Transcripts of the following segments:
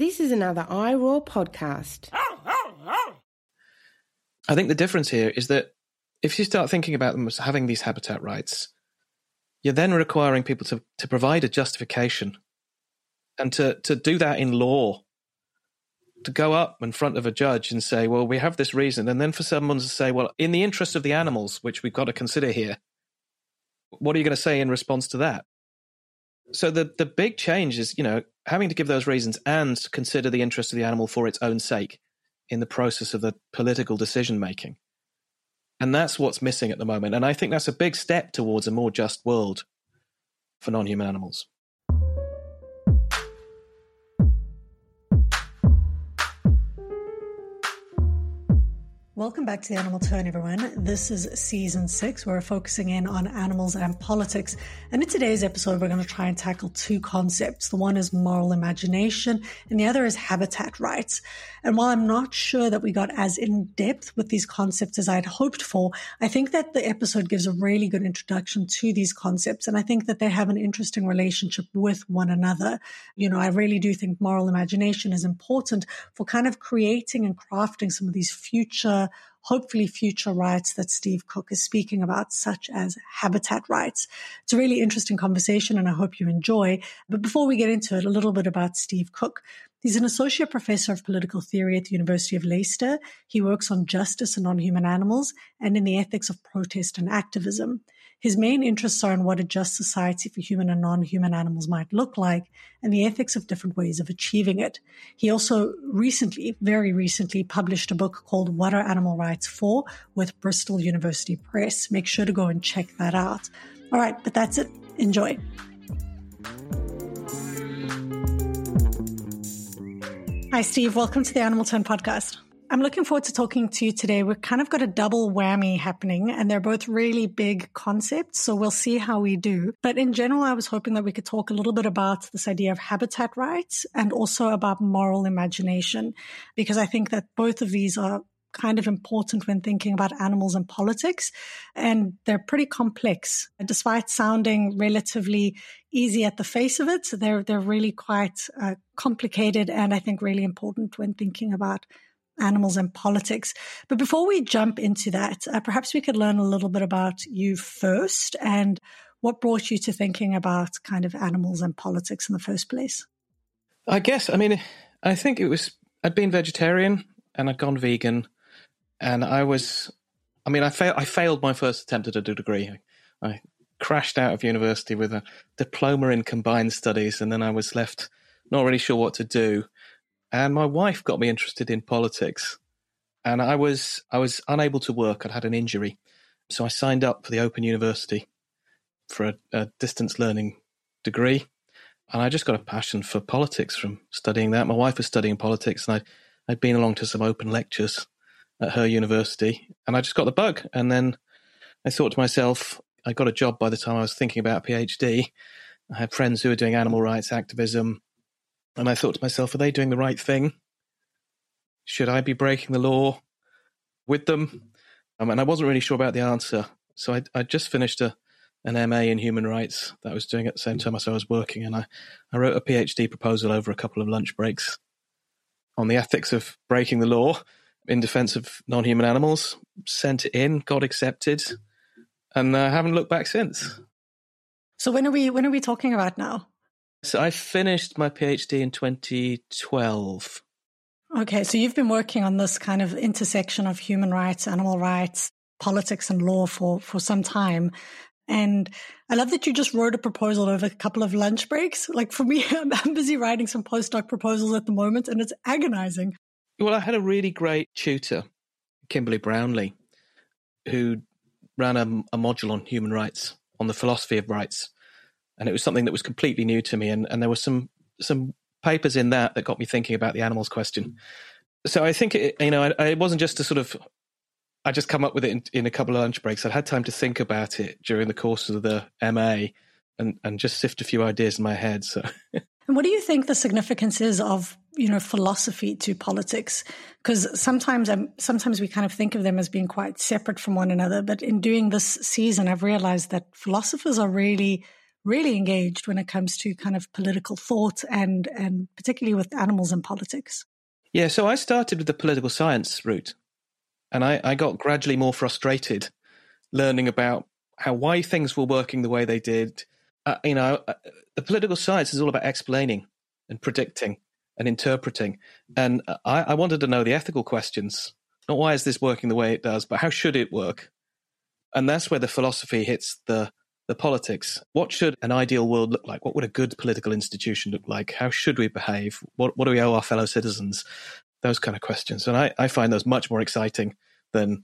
This is another iRaw podcast. I think the difference here is that if you start thinking about them as having these habitat rights, you're then requiring people to, to provide a justification and to, to do that in law, to go up in front of a judge and say, well, we have this reason. And then for someone to say, well, in the interest of the animals, which we've got to consider here, what are you going to say in response to that? So the, the big change is, you know, having to give those reasons and consider the interest of the animal for its own sake in the process of the political decision making. And that's what's missing at the moment. And I think that's a big step towards a more just world for non human animals. Welcome back to the Animal Turn, everyone. This is season six. We're focusing in on animals and politics. And in today's episode, we're going to try and tackle two concepts. The one is moral imagination, and the other is habitat rights. And while I'm not sure that we got as in depth with these concepts as I'd hoped for, I think that the episode gives a really good introduction to these concepts. And I think that they have an interesting relationship with one another. You know, I really do think moral imagination is important for kind of creating and crafting some of these future hopefully future rights that Steve Cooke is speaking about, such as habitat rights. It's a really interesting conversation and I hope you enjoy. But before we get into it, a little bit about Steve Cooke. He's an associate professor of political theory at the University of Leicester. He works on justice and non-human animals and in the ethics of protest and activism. His main interests are in what a just society for human and non-human animals might look like and the ethics of different ways of achieving it. He also recently, very recently, published a book called What Are Animal Rights For with Bristol University Press. Make sure to go and check that out. All right, but that's it. Enjoy. Hi, Steve. Welcome to the Animal Turn podcast. I'm looking forward to talking to you today. We've kind of got a double whammy happening and they're both really big concepts. So we'll see how we do. But in general, I was hoping that we could talk a little bit about this idea of habitat rights and also about moral imagination, because I think that both of these are kind of important when thinking about animals and politics. And they're pretty complex. Despite sounding relatively easy at the face of it, they're, they're really quite uh, complicated and I think really important when thinking about animals and politics. But before we jump into that, uh, perhaps we could learn a little bit about you first and what brought you to thinking about kind of animals and politics in the first place. I guess, I mean, I think it was, I'd been vegetarian and I'd gone vegan and I was, I mean, I, I failed my first attempt at a degree. I crashed out of university with a diploma in combined studies and then I was left not really sure what to do and my wife got me interested in politics. And I was I was unable to work. I'd had an injury, so I signed up for the Open University for a, a distance learning degree. And I just got a passion for politics from studying that. My wife was studying politics, and I I'd been along to some open lectures at her university, and I just got the bug. And then I thought to myself, I got a job by the time I was thinking about a PhD. I had friends who were doing animal rights activism. And I thought to myself, are they doing the right thing? Should I be breaking the law with them? Um, and I wasn't really sure about the answer. So I, I just finished a, an MA in human rights that I was doing at the same time as I was working. And I, I wrote a PhD proposal over a couple of lunch breaks on the ethics of breaking the law in defense of non human animals, sent it in, got accepted, and I uh, haven't looked back since. So when are we when are we talking about now? So I finished my PhD in 2012. Okay, so you've been working on this kind of intersection of human rights, animal rights, politics, and law for, for some time. And I love that you just wrote a proposal over a couple of lunch breaks. Like for me, I'm, I'm busy writing some postdoc proposals at the moment, and it's agonizing. Well, I had a really great tutor, Kimberly Brownlee, who ran a, a module on human rights, on the philosophy of rights and it was something that was completely new to me. And, and there were some some papers in that that got me thinking about the animals question. So I think it, you know I, it wasn't just a sort of I just come up with it in, in, a couple of lunch breaks. I'd had time to think about it during the course of the MA and and just sift a few ideas in my head. So. And what do you think the significance is of you know philosophy to politics? Because sometimes um, sometimes we kind of think of them as being quite separate from one another. But in doing this season, I've realized that philosophers are really really engaged when it comes to kind of political thought and and particularly with animals and politics. Yeah, so I started with the political science route, and I, I got gradually more frustrated learning about how why things were working the way they did. Uh, you know, uh, the political science is all about explaining and predicting and interpreting, and I, I wanted to know the ethical questions. Not why is this working the way it does, but how should it work? And that's where the philosophy hits the the politics. What should an ideal world look like? What would a good political institution look like? How should we behave? What, what do we owe our fellow citizens? Those kind of questions. And I, I find those much more exciting than,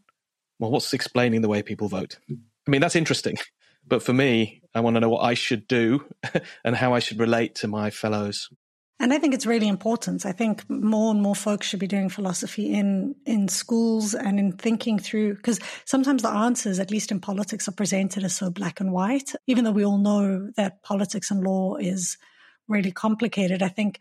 well, what's explaining the way people vote? I mean, that's interesting. But for me, I want to know what I should do and how I should relate to my fellows. And I think it's really important. I think more and more folks should be doing philosophy in, in schools and in thinking through, because sometimes the answers, at least in politics, are presented as so black and white. Even though we all know that politics and law is really complicated, I think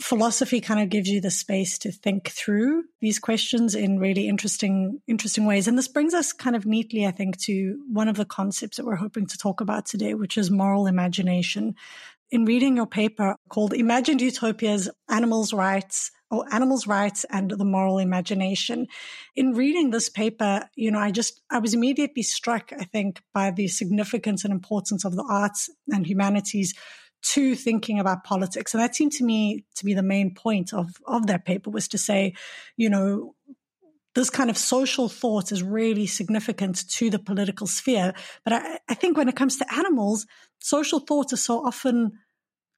philosophy kind of gives you the space to think through these questions in really interesting interesting ways and this brings us kind of neatly i think to one of the concepts that we're hoping to talk about today which is moral imagination in reading your paper called Imagined Utopias, Animals' Rights, or Animals' Rights and the Moral Imagination. In reading this paper, you know, I just, I was immediately struck, I think, by the significance and importance of the arts and humanities to thinking about politics. And that seemed to me to be the main point of, of that paper was to say, you know, this kind of social thought is really significant to the political sphere. But I, I think when it comes to animals, social thought is so often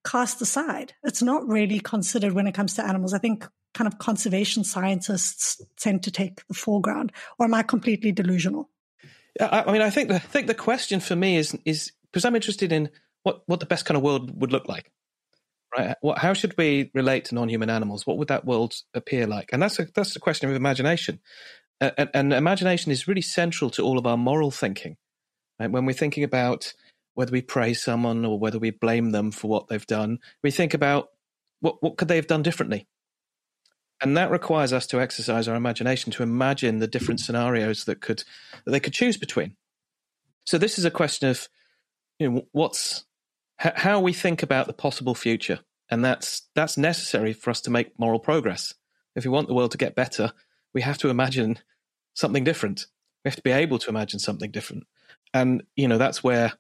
cast aside. It's not really considered when it comes to animals. I think kind of conservation scientists tend to take the foreground. Or am I completely delusional? I, I mean, I think the I think the question for me is is because I'm interested in what what the best kind of world would look like. Right? What, how should we relate to non-human animals? What would that world appear like? And that's a, that's a question of imagination. And, and imagination is really central to all of our moral thinking. Right? When we're thinking about whether we praise someone or whether we blame them for what they've done, we think about what, what could they have done differently? And that requires us to exercise our imagination to imagine the different scenarios that could that they could choose between. So this is a question of you know what's how we think about the possible future, and that's that's necessary for us to make moral progress. If we want the world to get better, we have to imagine something different. We have to be able to imagine something different, and you know that's where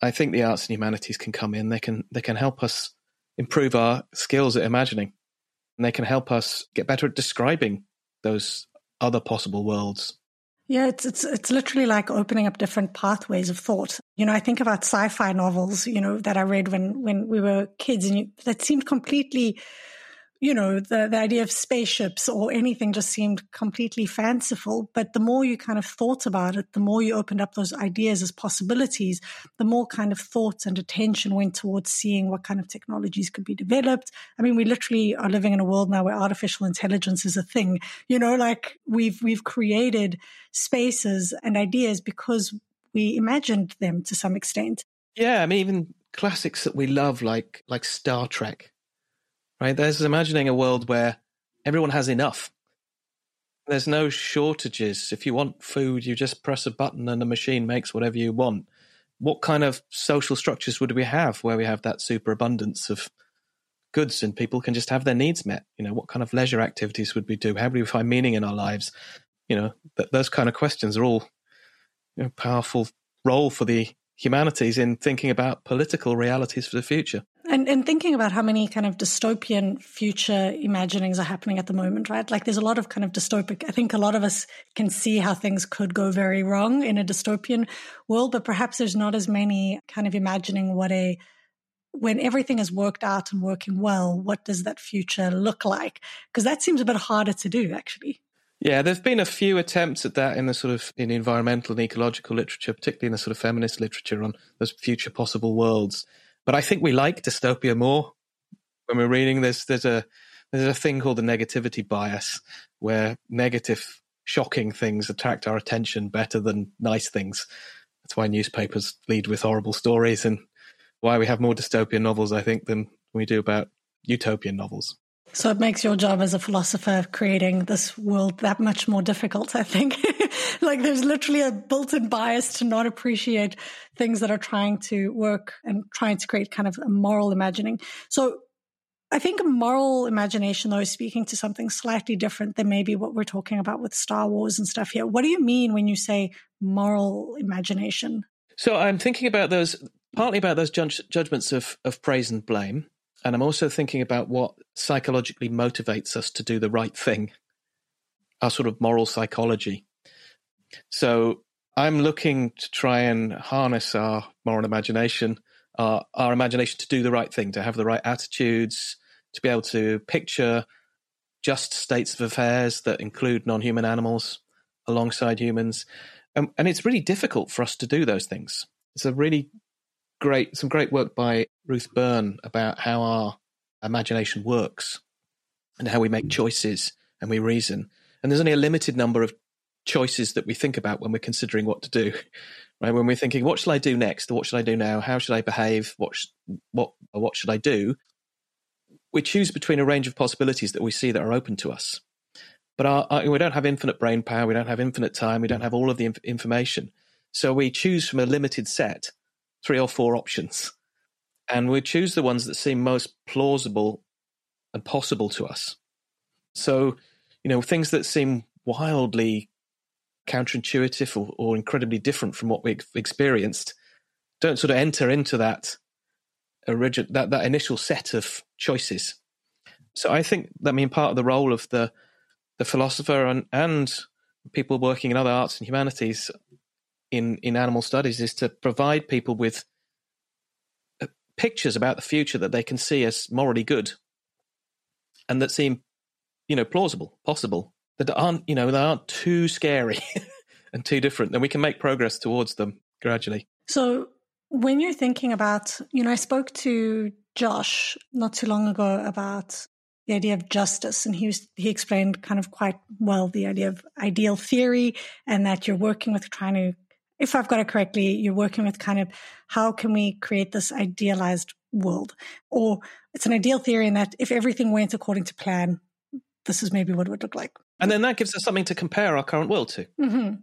I think the arts and humanities can come in. They can they can help us improve our skills at imagining, and they can help us get better at describing those other possible worlds. Yeah, it's it's it's literally like opening up different pathways of thought. You know, I think about sci-fi novels, you know, that I read when when we were kids, and you, that seemed completely you know, the, the idea of spaceships or anything just seemed completely fanciful. But the more you kind of thought about it, the more you opened up those ideas as possibilities, the more kind of thought and attention went towards seeing what kind of technologies could be developed. I mean, we literally are living in a world now where artificial intelligence is a thing. You know, like we've we've created spaces and ideas because we imagined them to some extent. Yeah, I mean, even classics that we love, like like Star Trek right? There's imagining a world where everyone has enough. There's no shortages. If you want food, you just press a button and the machine makes whatever you want. What kind of social structures would we have where we have that superabundance of goods and people can just have their needs met? You know, what kind of leisure activities would we do? How do we find meaning in our lives? You know, th- those kind of questions are all you know, powerful role for the humanities in thinking about political realities for the future. And, and thinking about how many kind of dystopian future imaginings are happening at the moment, right? Like there's a lot of kind of dystopic. I think a lot of us can see how things could go very wrong in a dystopian world, but perhaps there's not as many kind of imagining what a when everything is worked out and working well, what does that future look like? Because that seems a bit harder to do, actually. Yeah, there've been a few attempts at that in the sort of in environmental and ecological literature, particularly in the sort of feminist literature on those future possible worlds. But I think we like dystopia more when we're reading this. There's a there's a thing called the negativity bias, where negative, shocking things attract our attention better than nice things. That's why newspapers lead with horrible stories, and why we have more dystopian novels, I think, than we do about utopian novels. So it makes your job as a philosopher creating this world that much more difficult, I think. like there's literally a built in bias to not appreciate things that are trying to work and trying to create kind of a moral imagining. So I think moral imagination, though, is speaking to something slightly different than maybe what we're talking about with Star Wars and stuff here. What do you mean when you say moral imagination? So I'm thinking about those, partly about those judgments of, of praise and blame. And I'm also thinking about what psychologically motivates us to do the right thing, our sort of moral psychology. So I'm looking to try and harness our moral imagination, our, our imagination to do the right thing, to have the right attitudes, to be able to picture just states of affairs that include non-human animals alongside humans. Um, and it's really difficult for us to do those things. It's a really great, some great work by Ruth Byrne about how our imagination works and how we make choices and we reason. And there's only a limited number of choices that we think about when we're considering what to do. Right? When we're thinking, what shall I do next? What should I do now? How should I behave? What, sh- what, what should I do? we choose between a range of possibilities that we see that are open to us. But our, our, we don't have infinite brain power, we don't have infinite time, we don't have all of the inf- information. So we choose from a limited set, three or four options, and we choose the ones that seem most plausible and possible to us. So, you know, things that seem wildly counterintuitive or, or incredibly different from what we've experienced don't sort of enter into that original that, that initial set of choices. So I think that I mean part of the role of the the philosopher and and people working in other arts and humanities in in animal studies is to provide people with uh, pictures about the future that they can see as morally good and that seem you know plausible possible that aren't you know that aren't too scary and too different then we can make progress towards them gradually. So when you're thinking about, you know, I spoke to Josh not too long ago about the idea of justice, and he was, he explained kind of quite well the idea of ideal theory, and that you're working with trying to, if I've got it correctly, you're working with kind of how can we create this idealized world, or it's an ideal theory in that if everything went according to plan, this is maybe what it would look like. And then that gives us something to compare our current world to. Mm-hmm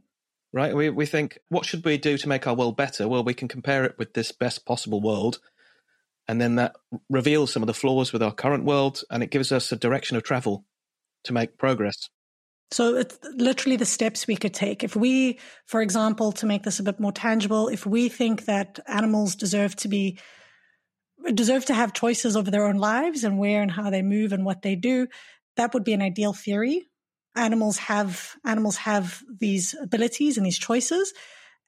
right? We we think, what should we do to make our world better? Well, we can compare it with this best possible world, and then that reveals some of the flaws with our current world, and it gives us a direction of travel to make progress. So it's literally the steps we could take. If we, for example, to make this a bit more tangible, if we think that animals deserve to be deserve to have choices over their own lives and where and how they move and what they do, that would be an ideal theory. Animals have animals have these abilities and these choices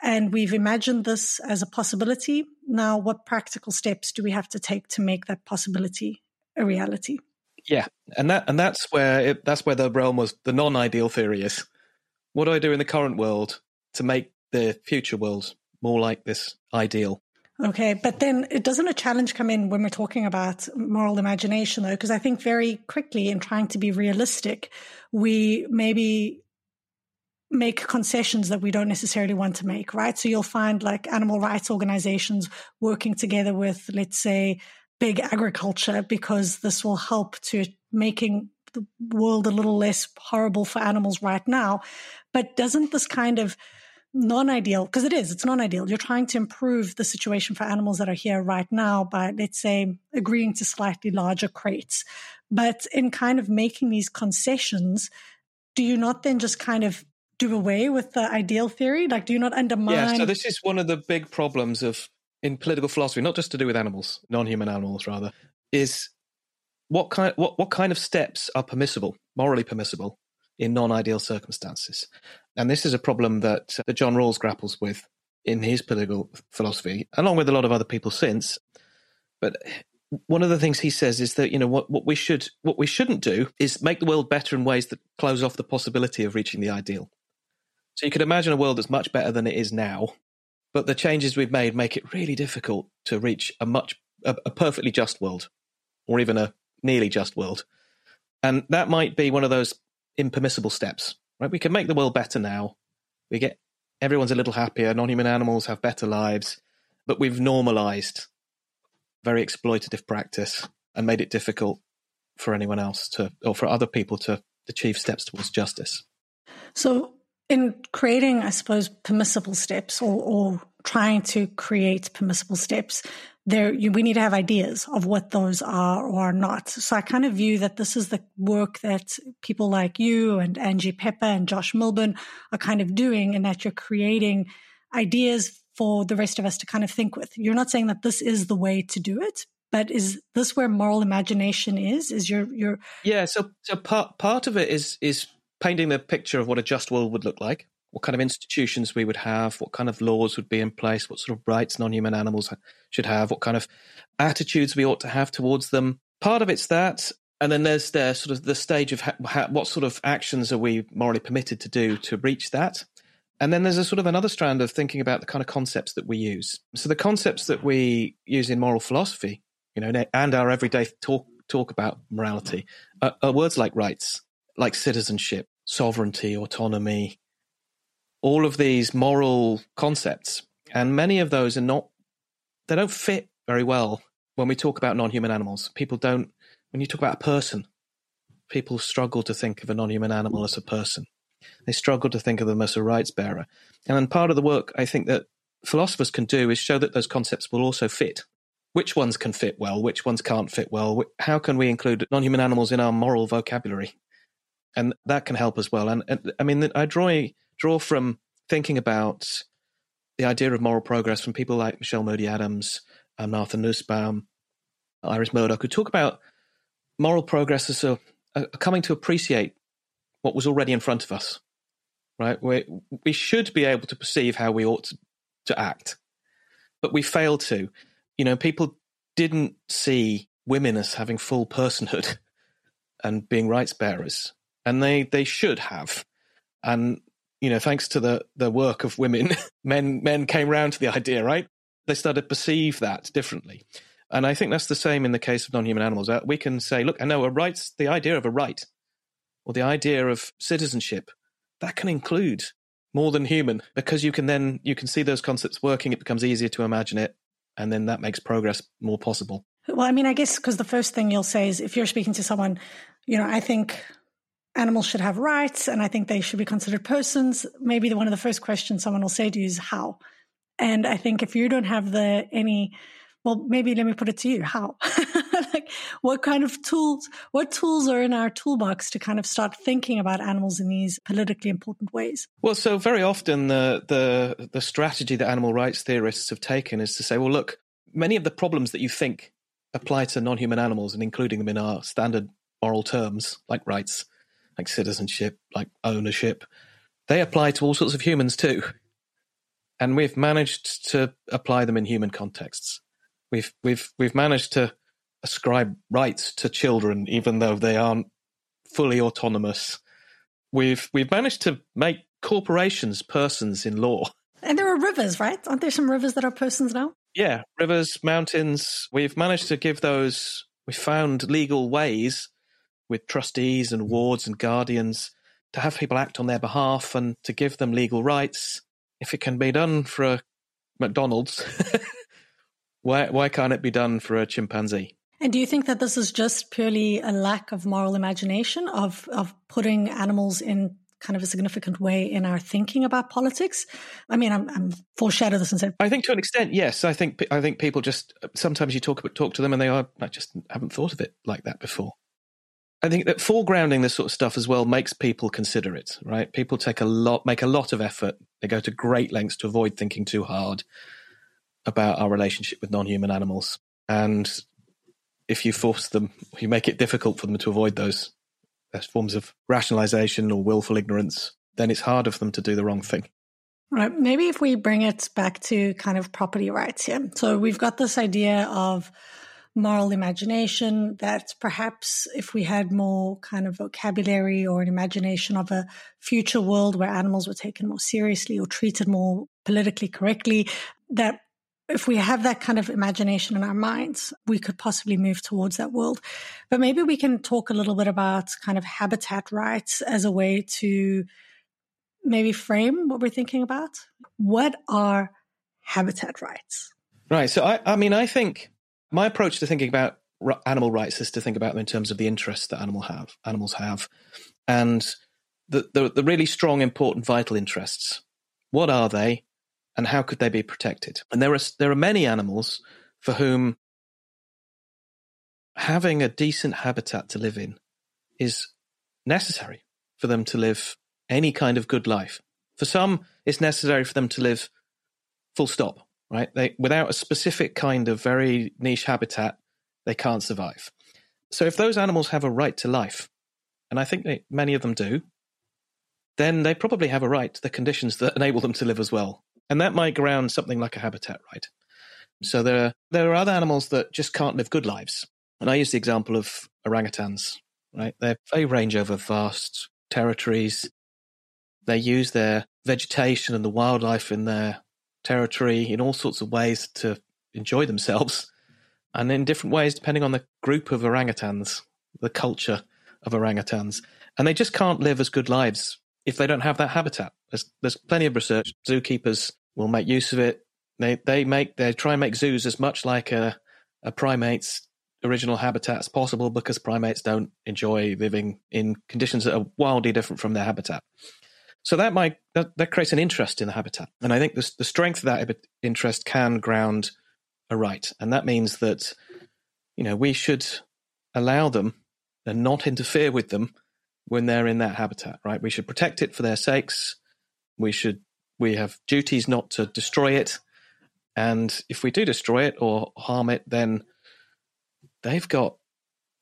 and we've imagined this as a possibility. Now what practical steps do we have to take to make that possibility a reality yeah and that and that's where it, that's where the realm was the non-ideal theory is what do i do in the current world to make the future world more like this ideal Okay, but then it doesn't a challenge come in when we're talking about moral imagination though? Because I think very quickly in trying to be realistic, we maybe make concessions that we don't necessarily want to make, right? So you'll find like animal rights organizations working together with, let's say, big agriculture because this will help to making the world a little less horrible for animals right now. But doesn't this kind of non-ideal because it is it's non-ideal. You're trying to improve the situation for animals that are here right now by let's say agreeing to slightly larger crates. But in kind of making these concessions do you not then just kind of do away with the ideal theory? Like do you not undermine yeah so this is one of the big problems of in political philosophy not just to do with animals non-human animals rather is what kind what, what kind of steps are permissible morally permissible in non-ideal circumstances and this is a problem that, uh, that John Rawls grapples with in his political philosophy, along with a lot of other people since. But one of the things he says is that you know what, what we should what we shouldn't do is make the world better in ways that close off the possibility of reaching the ideal. So you could imagine a world that's much better than it is now, but the changes we've made make it really difficult to reach a much a, a perfectly just world, or even a nearly just world. And that might be one of those impermissible steps right? We can make the world better now. We get everyone's a little happier. Non-human animals have better lives, but we've normalized very exploitative practice and made it difficult for anyone else to, or for other people to achieve steps towards justice. So, in creating, I suppose, permissible steps or, or trying to create permissible steps, there you, we need to have ideas of what those are or are not. So I kind of view that this is the work that people like you and Angie Pepper and Josh Milburn are kind of doing, and that you're creating ideas for the rest of us to kind of think with. You're not saying that this is the way to do it, but is this where moral imagination is? Is your your yeah? So so part part of it is is painting the picture of what a just world would look like what kind of institutions we would have, what kind of laws would be in place, what sort of rights non-human animals should have, what kind of attitudes we ought to have towards them. Part of it's that, and then there's there sort of the stage of what sort of actions are we morally permitted to do to reach that. And then there's a sort of another strand of thinking about the kind of concepts that we use. So the concepts that we use in moral philosophy, you know, and our everyday talk talk about morality, are, are words like rights, like citizenship, sovereignty, autonomy, all of these moral concepts. And many of those are not, they don't fit very well when we talk about non human animals. People don't, when you talk about a person, people struggle to think of a non human animal as a person. They struggle to think of them as a rights bearer. And part of the work I think that philosophers can do is show that those concepts will also fit. Which ones can fit well? Which ones can't fit well? How can we include non human animals in our moral vocabulary? And that can help as well. And, and I mean, I draw draw from thinking about the idea of moral progress from people like Michele Moody-Adams, uh, Martha Nussbaum, Iris Murdoch, who talk about moral progress as a, a coming to appreciate what was already in front of us. Right, we we should be able to perceive how we ought to, to act, but we fail to. You know, people didn't see women as having full personhood and being rights bearers, and they they should have. And you know, thanks to the the work of women, men men came round to the idea, right? They started to perceive that differently. And I think that's the same in the case of non-human animals. We can say, look, I know a rights, the idea of a right, or the idea of citizenship, that can include more than human, because you can then you can see those concepts working. It becomes easier to imagine it, and then that makes progress more possible. Well, I mean, I guess because the first thing you'll say is if you're speaking to someone, you know, I think animals should have rights and I think they should be considered persons, maybe the, one of the first questions someone will say to you is how. And I think if you don't have the any, well, maybe let me put it to you, how? like what kind of tools, what tools are in our toolbox to kind of start thinking about animals in these politically important ways? Well, so very often the the the strategy that animal rights theorists have taken is to say, well, look, many of the problems that you think apply to non-human animals and including them in our standard moral terms, like rights, like citizenship, like ownership, they apply to all sorts of humans too. And we've managed to apply them in human contexts. We've we've we've managed to ascribe rights to children, even though they aren't fully autonomous. We've we've managed to make corporations persons in law. And there are rivers, right? Aren't there some rivers that are persons now? Yeah, rivers, mountains. We've managed to give those. We found legal ways with trustees and mm-hmm. wards and guardians to have people act on their behalf and to give them legal rights. If it can be done for a McDonald's, why why can't it be done for a chimpanzee? And do you think that this is just purely a lack of moral imagination of of putting animals in kind of a significant way in our thinking about politics? I mean, I'm, I'm foreshadow this and say. I think to an extent, yes. I think I think people just sometimes you talk about talk to them and they are I just haven't thought of it like that before. I think that foregrounding this sort of stuff as well makes people consider it, right? People take a lot, make a lot of effort. They go to great lengths to avoid thinking too hard about our relationship with non-human animals. And if you force them, you make it difficult for them to avoid those, forms of rationalization or willful ignorance, then it's harder for them to do the wrong thing. Right. Maybe if we bring it back to kind of property rights here. So we've got this idea of moral imagination that perhaps if we had more kind of vocabulary or an imagination of a future world where animals were taken more seriously or treated more politically correctly, that if we have that kind of imagination in our minds, we could possibly move towards that world. But maybe we can talk a little bit about kind of habitat rights as a way to maybe frame what we're thinking about. What are habitat rights? Right. So, I, I mean, I think my approach to thinking about animal rights is to think about them in terms of the interests that animal have, animals have, and the, the, the really strong, important, vital interests. What are they, and how could they be protected? And there are there are many animals for whom having a decent habitat to live in is necessary for them to live any kind of good life. For some, it's necessary for them to live full stop, right? They, without a specific kind of very niche habitat, they can't survive. So if those animals have a right to life, and I think they, many of them do, then they probably have a right to the conditions that enable them to live as well. And that might ground something like a habitat right. So there are, there are other animals that just can't live good lives. And I use the example of orangutans, right? They, they range over vast territories. They use their vegetation and the wildlife in their territory in all sorts of ways to enjoy themselves and in different ways depending on the group of orangutans, the culture of orangutans. And they just can't live as good lives if they don't have that habitat. There's, there's plenty of research. Zookeepers will make use of it. They they make they try and make zoos as much like a, a primate's original habitat as possible because primates don't enjoy living in conditions that are wildly different from their habitat. So that might that, that creates an interest in the habitat, and I think the, the strength of that interest can ground a right, and that means that you know we should allow them and not interfere with them when they're in that habitat. Right? We should protect it for their sakes. We should we have duties not to destroy it, and if we do destroy it or harm it, then they've got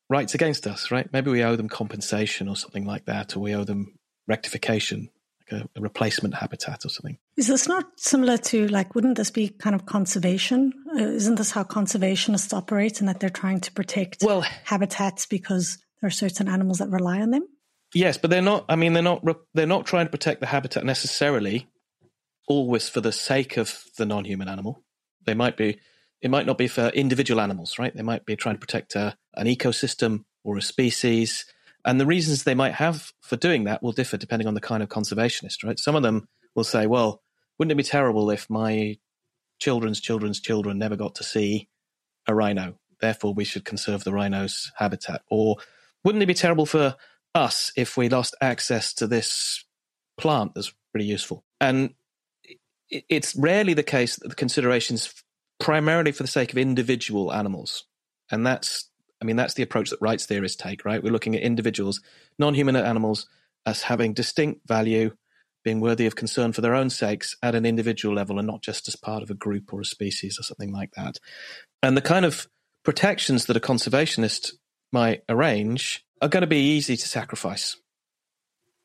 rights against us, right? Maybe we owe them compensation or something like that, or we owe them rectification a, a, replacement habitat or something. Is this not similar to like? Wouldn't this be kind of conservation? Uh, isn't this how conservationists operate, and that they're trying to protect well habitats because there are certain animals that rely on them? Yes, but they're not. I mean, they're not. They're not trying to protect the habitat necessarily, always for the sake of the non-human animal. They might be. It might not be for individual animals, right? They might be trying to protect a, an ecosystem or a species and the reasons they might have for doing that will differ depending on the kind of conservationist, right? Some of them will say, well, wouldn't it be terrible if my children's children's children never got to see a rhino? Therefore, we should conserve the rhino's habitat. Or wouldn't it be terrible for us if we lost access to this plant that's pretty useful? And it's rarely the case that the considerations primarily for the sake of individual animals. And that's I mean, that's the approach that rights theorists take, right? We're looking at individuals, non human animals, as having distinct value, being worthy of concern for their own sakes at an individual level and not just as part of a group or a species or something like that. And the kind of protections that a conservationist might arrange are going to be easy to sacrifice.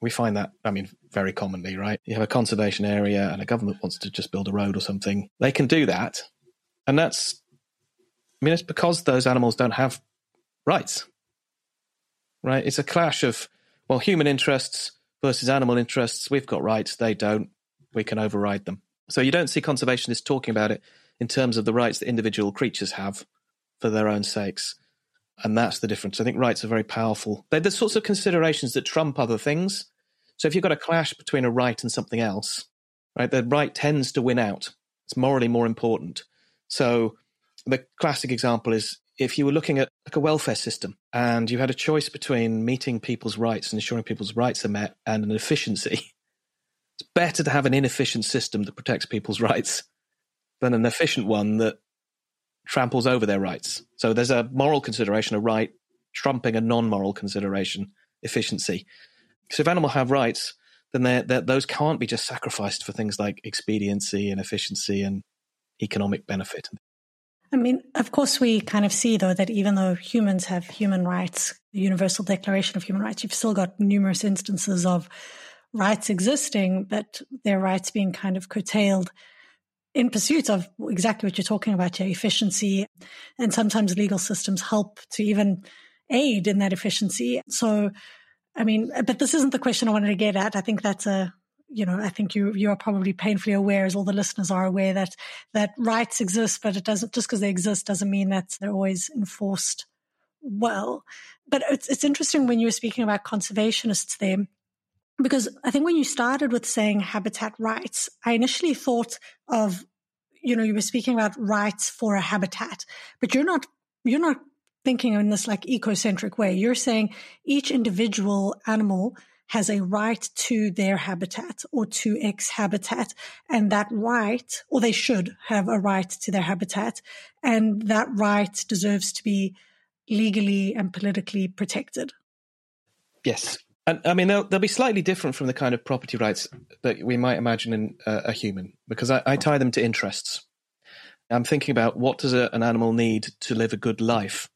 We find that, I mean, very commonly, right? You have a conservation area and a government wants to just build a road or something. They can do that. And that's, I mean, it's because those animals don't have rights. Right? It's a clash of, well, human interests versus animal interests. We've got rights, they don't. We can override them. So you don't see conservationists talking about it in terms of the rights that individual creatures have for their own sakes. And that's the difference. I think rights are very powerful. They're the sorts of considerations that trump other things. So if you've got a clash between a right and something else, right, the right tends to win out. It's morally more important. So the classic example is if you were looking at like a welfare system and you had a choice between meeting people's rights and ensuring people's rights are met and an efficiency, it's better to have an inefficient system that protects people's rights than an efficient one that tramples over their rights. So there's a moral consideration, a right trumping a non-moral consideration, efficiency. So if animals have rights, then they're, they're, those can't be just sacrificed for things like expediency and efficiency and economic benefit. I mean, of course, we kind of see, though, that even though humans have human rights, the Universal Declaration of Human Rights, you've still got numerous instances of rights existing, but their rights being kind of curtailed in pursuit of exactly what you're talking about, your efficiency. And sometimes legal systems help to even aid in that efficiency. So, I mean, but this isn't the question I wanted to get at. I think that's a you know, I think you you are probably painfully aware, as all the listeners are aware, that that rights exist, but it doesn't just because they exist doesn't mean that they're always enforced well. But it's it's interesting when you were speaking about conservationists there, because I think when you started with saying habitat rights, I initially thought of, you know, you were speaking about rights for a habitat, but you're not you're not thinking in this like ecocentric way. You're saying each individual animal has a right to their habitat or to X habitat. And that right, or they should have a right to their habitat. And that right deserves to be legally and politically protected. Yes. And I mean, they'll, they'll be slightly different from the kind of property rights that we might imagine in uh, a human, because I, I, tie them to interests. I'm thinking about what does a, an animal need to live a good life?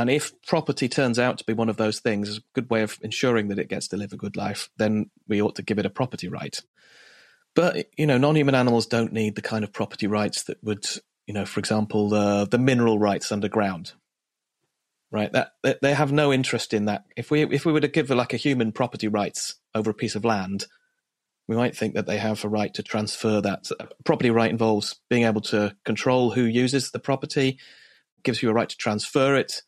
And if property turns out to be one of those things, a good way of ensuring that it gets to live a good life, then we ought to give it a property right. But, you know, non human animals don't need the kind of property rights that would, you know, for example, the, the mineral rights underground. Right, that they have no interest in that. If we if we were to give like a human property rights over a piece of land, we might think that they have a right to transfer that. property right involves being able to control who uses the property, gives you a right to transfer it,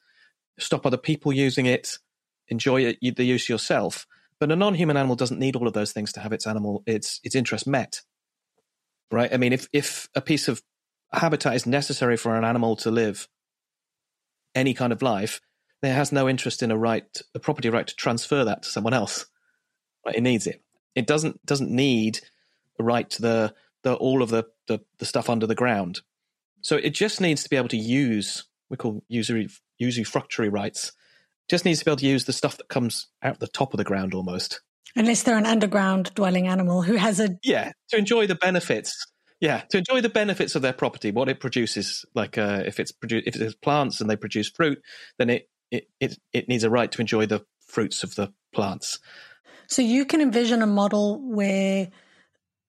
stop other people using it, enjoy it, the use yourself. But a non-human animal doesn't need all of those things to have its animal its its interest met. Right? I mean, if if a piece of habitat is necessary for an animal to live any kind of life, then it has no interest in a right, a property right to transfer that to someone else. Right? It needs it. It doesn't doesn't need a right to the the all of the, the the stuff under the ground. So it just needs to be able to use we call usury usufructuary rights. Just needs to be able to use the stuff that comes out the top of the ground almost. Unless they're an underground dwelling animal who has a yeah to enjoy the benefits. Yeah, to enjoy the benefits of their property, what it produces. Like uh, if it's produ- if it's plants and they produce fruit, then it, it it it needs a right to enjoy the fruits of the plants. So you can envision a model where,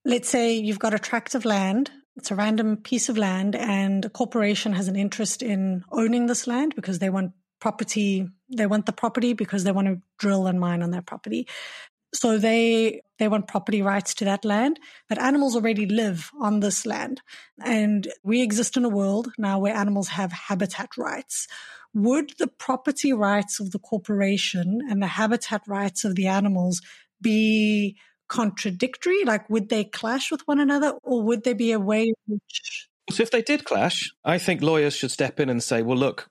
let's say, you've got a tract of land it's a random piece of land, and a corporation has an interest in owning this land because they want property. They want the property because they want to drill and mine on their property. So they they want property rights to that land, but animals already live on this land, and we exist in a world now where animals have habitat rights. Would the property rights of the corporation and the habitat rights of the animals be contradictory? Like, would they clash with one another, or would there be a way which? So, if they did clash, I think lawyers should step in and say, "Well, look,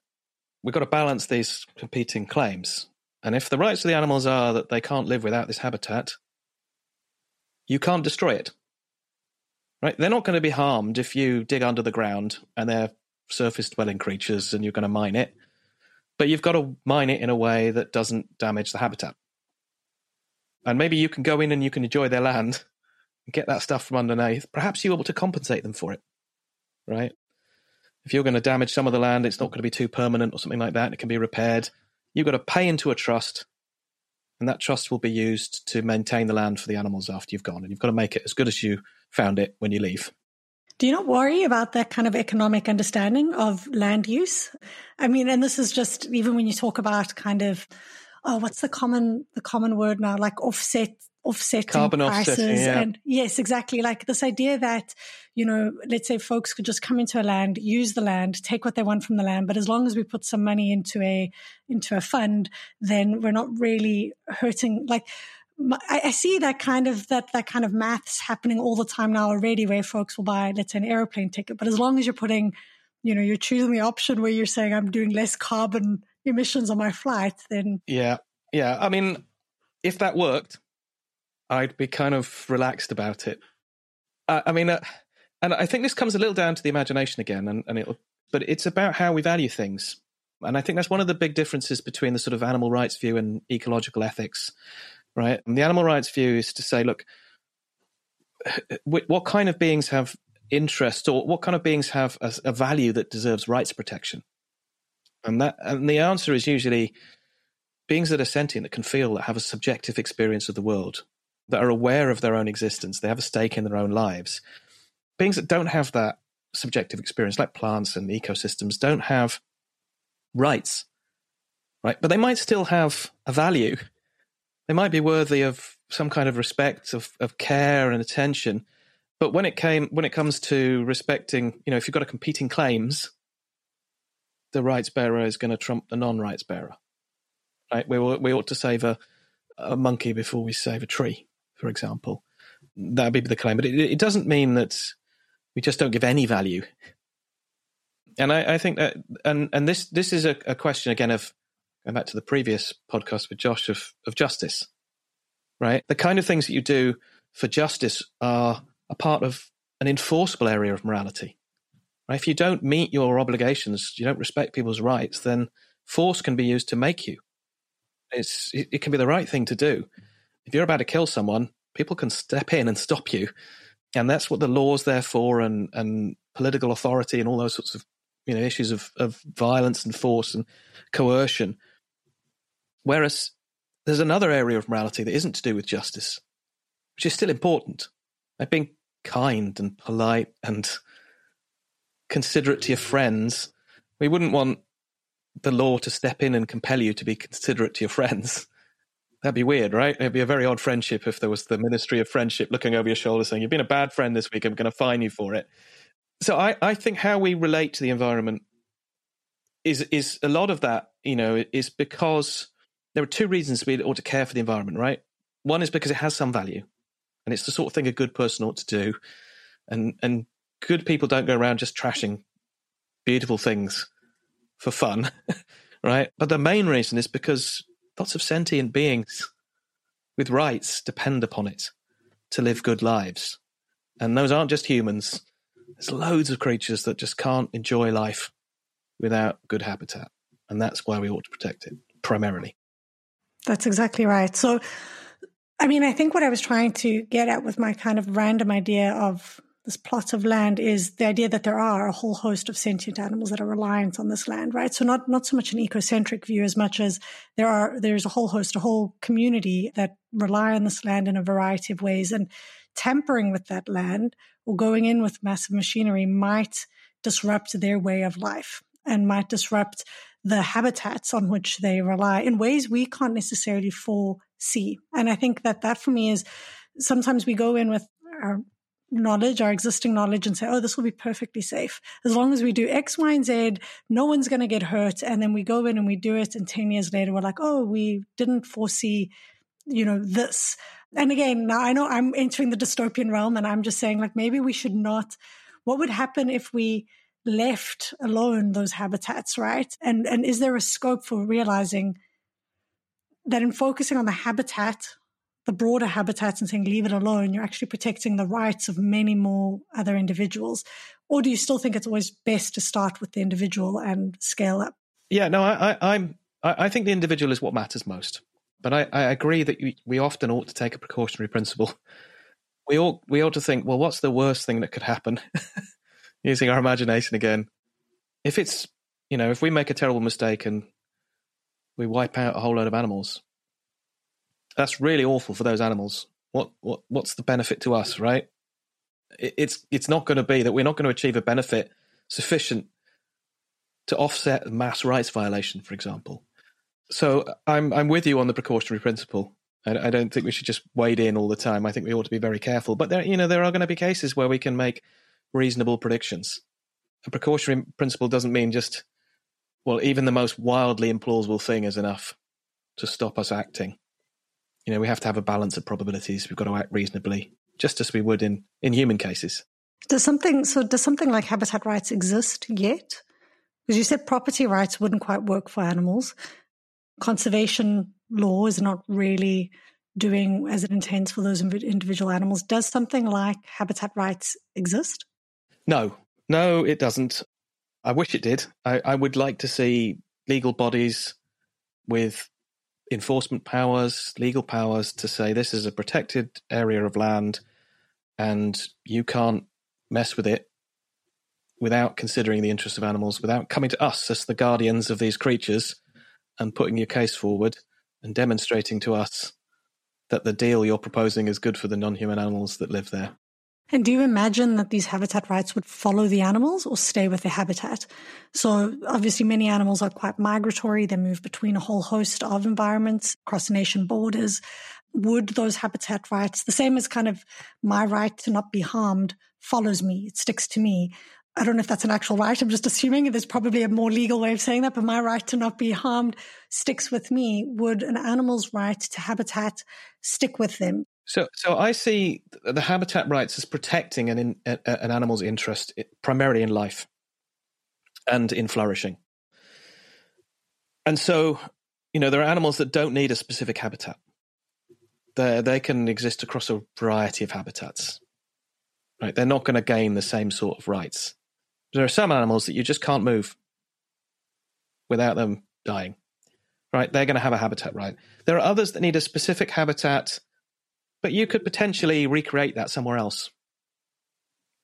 we've got to balance these competing claims, and if the rights of the animals are that they can't live without this habitat, you can't destroy it." Right? They're not going to be harmed if you dig under the ground and they're surface dwelling creatures and you're going to mine it. But you've got to mine it in a way that doesn't damage the habitat and maybe you can go in and you can enjoy their land and get that stuff from underneath. Perhaps you're able to compensate them for it, right? If you're going to damage some of the land, it's not going to be too permanent or something like that. It can be repaired. You've got to pay into a trust, and that trust will be used to maintain the land for the animals after you've gone. And you've got to make it as good as you found it when you leave. Do you not worry about that kind of economic understanding of land use? I mean, and this is just even when you talk about kind of oh, what's the common the common word now? Like offset offsetting Carbon prices yeah. and yes exactly like this idea that you know let's say folks could just come into a land use the land take what they want from the land but as long as we put some money into a into a fund then we're not really hurting like I, see that kind of that that kind of maths happening all the time now already, where folks will buy, let's say, an airplane ticket. But as long as you're putting, you know, you're choosing the option where you're saying I'm doing less carbon emissions on my flight, then yeah, yeah. I mean, if that worked, I'd be kind of relaxed about it. Uh, I mean, uh, and I think this comes a little down to the imagination again, and, and it but it's about how we value things. And I think that's one of the big differences between the sort of animal rights view and ecological ethics, right? And the animal rights view is to say, look, what kind of beings have interest or what kind of beings have a, a value that deserves rights protection? And that and the answer is usually beings that are sentient, that can feel, that have a subjective experience of the world, that are aware of their own existence, they have a stake in their own lives. Beings that don't have that subjective experience, like plants and ecosystems, don't have rights, right? But they might still have a value. They might be worthy of some kind of respect, of, of care and attention. But when it came, when it comes to respecting, you know, if you've got a competing claims, the rights bearer is going to trump the non-rights bearer. Right? We we ought to save a, a monkey before we save a tree, for example. That would be the claim, but it, it doesn't mean that we just don't give any value. And I, I think that, and and this this is a, a question again of going back to the previous podcast with Josh of of justice, right? The kind of things that you do for justice are a part of an enforceable area of morality. If you don't meet your obligations, you don't respect people's rights, then force can be used to make you. It's it, it can be the right thing to do. If you're about to kill someone, people can step in and stop you, and that's what the law's there for, and and political authority and all those sorts of you know issues of of violence and force and coercion. Whereas there's another area of morality that isn't to do with justice, which is still important. Like being kind and polite and considerate to your friends. We wouldn't want the law to step in and compel you to be considerate to your friends. That'd be weird, right? It'd be a very odd friendship if there was the Ministry of Friendship looking over your shoulder saying, You've been a bad friend this week, I'm going to fine you for it. So I, I think how we relate to the environment is is a lot of that, you know, is because there are two reasons we ought to care for the environment, right? One is because it has some value, and it's the sort of thing a good person ought to do, and and good people don't go around just trashing beautiful things for fun, right? But the main reason is because lots of sentient beings with rights depend upon it to live good lives, and those aren't just humans. There's loads of creatures that just can't enjoy life without good habitat, and that's why we ought to protect it primarily. That's exactly right. So, I mean, I think what I was trying to get at with my kind of random idea of this plot of land is the idea that there are a whole host of sentient animals that are reliant on this land, right? So not not so much an ecocentric view as much as there are there's a whole host, a whole community that rely on this land in a variety of ways, and tampering with that land or going in with massive machinery might disrupt their way of life and might disrupt the habitats on which they rely in ways we can't necessarily foresee. And I think that that for me is sometimes we go in with our knowledge, our existing knowledge, and say, oh, this will be perfectly safe. As long as we do X, Y, and Z, no one's going to get hurt. And then we go in and we do it. And 10 years later, we're like, oh, we didn't foresee, you know, this. And again, now I know I'm entering the dystopian realm and I'm just saying, like, maybe we should not. What would happen if we left alone those habitats, right? And and is there a scope for realizing that in focusing on the habitat, the broader habitats and saying leave it alone, you're actually protecting the rights of many more other individuals? Or do you still think it's always best to start with the individual and scale up? Yeah, no, I, I, I'm I think the individual is what matters most. But I, I agree that we often ought to take a precautionary principle. We ought we ought to think, well, what's the worst thing that could happen? using our imagination again. If it's, you know, if we make a terrible mistake and we wipe out a whole load of animals, that's really awful for those animals. What, what, what's the benefit to us, right? it's, it's not going to be that we're not going to achieve a benefit sufficient to offset a mass rights violation, for example. So I'm, I'm with you on the precautionary principle. I, I don't think we should just wade in all the time. I think we ought to be very careful. But there, you know, there are going to be cases where we can make reasonable predictions. A precautionary principle doesn't mean just, well, even the most wildly implausible thing is enough to stop us acting. You know, we have to have a balance of probabilities. We've got to act reasonably, just as we would in, in human cases. Does something so does something like habitat rights exist yet? Because you said property rights wouldn't quite work for animals. Conservation law is not really doing as it intends for those individual animals. Does something like habitat rights exist? No, no, it doesn't. I wish it did. I, I would like to see legal bodies with enforcement powers, legal powers to say this is a protected area of land and you can't mess with it without considering the interests of animals, without coming to us as the guardians of these creatures and putting your case forward and demonstrating to us that the deal you're proposing is good for the non human animals that live there. And do you imagine that these habitat rights would follow the animals or stay with the habitat? So obviously many animals are quite migratory. They move between a whole host of environments across nation borders. Would those habitat rights, the same as kind of my right to not be harmed follows me, it sticks to me. I don't know if that's an actual right. I'm just assuming there's probably a more legal way of saying that, but my right to not be harmed sticks with me. Would an animal's right to habitat stick with them? So, so I see the habitat rights as protecting an in, an animal's interest primarily in life. and in flourishing. And so, you know, there are animals that don't need a specific habitat. They they can exist across a variety of habitats. Right? They're not going to gain the same sort of rights. There are some animals that you just can't move without them dying. Right? They're going to have a habitat right. There are others that need a specific habitat, but you could potentially recreate that somewhere else.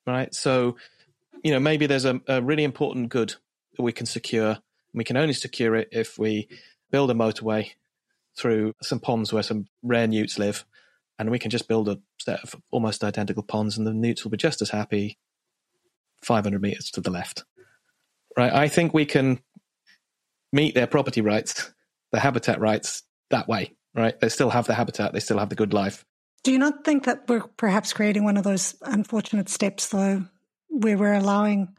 Right? So, you know, maybe there's a, a really important good that we can secure. We can only secure it if we build a motorway through some ponds where some rare newts live, and we can just build a set of almost identical ponds, and the newts will be just as happy 500 meters to the left. Right? I think we can meet their property rights, the habitat rights that way. Right? They still have the habitat, they still have the good life. Do you not think that we're perhaps creating one of those unfortunate steps, though, where we're allowing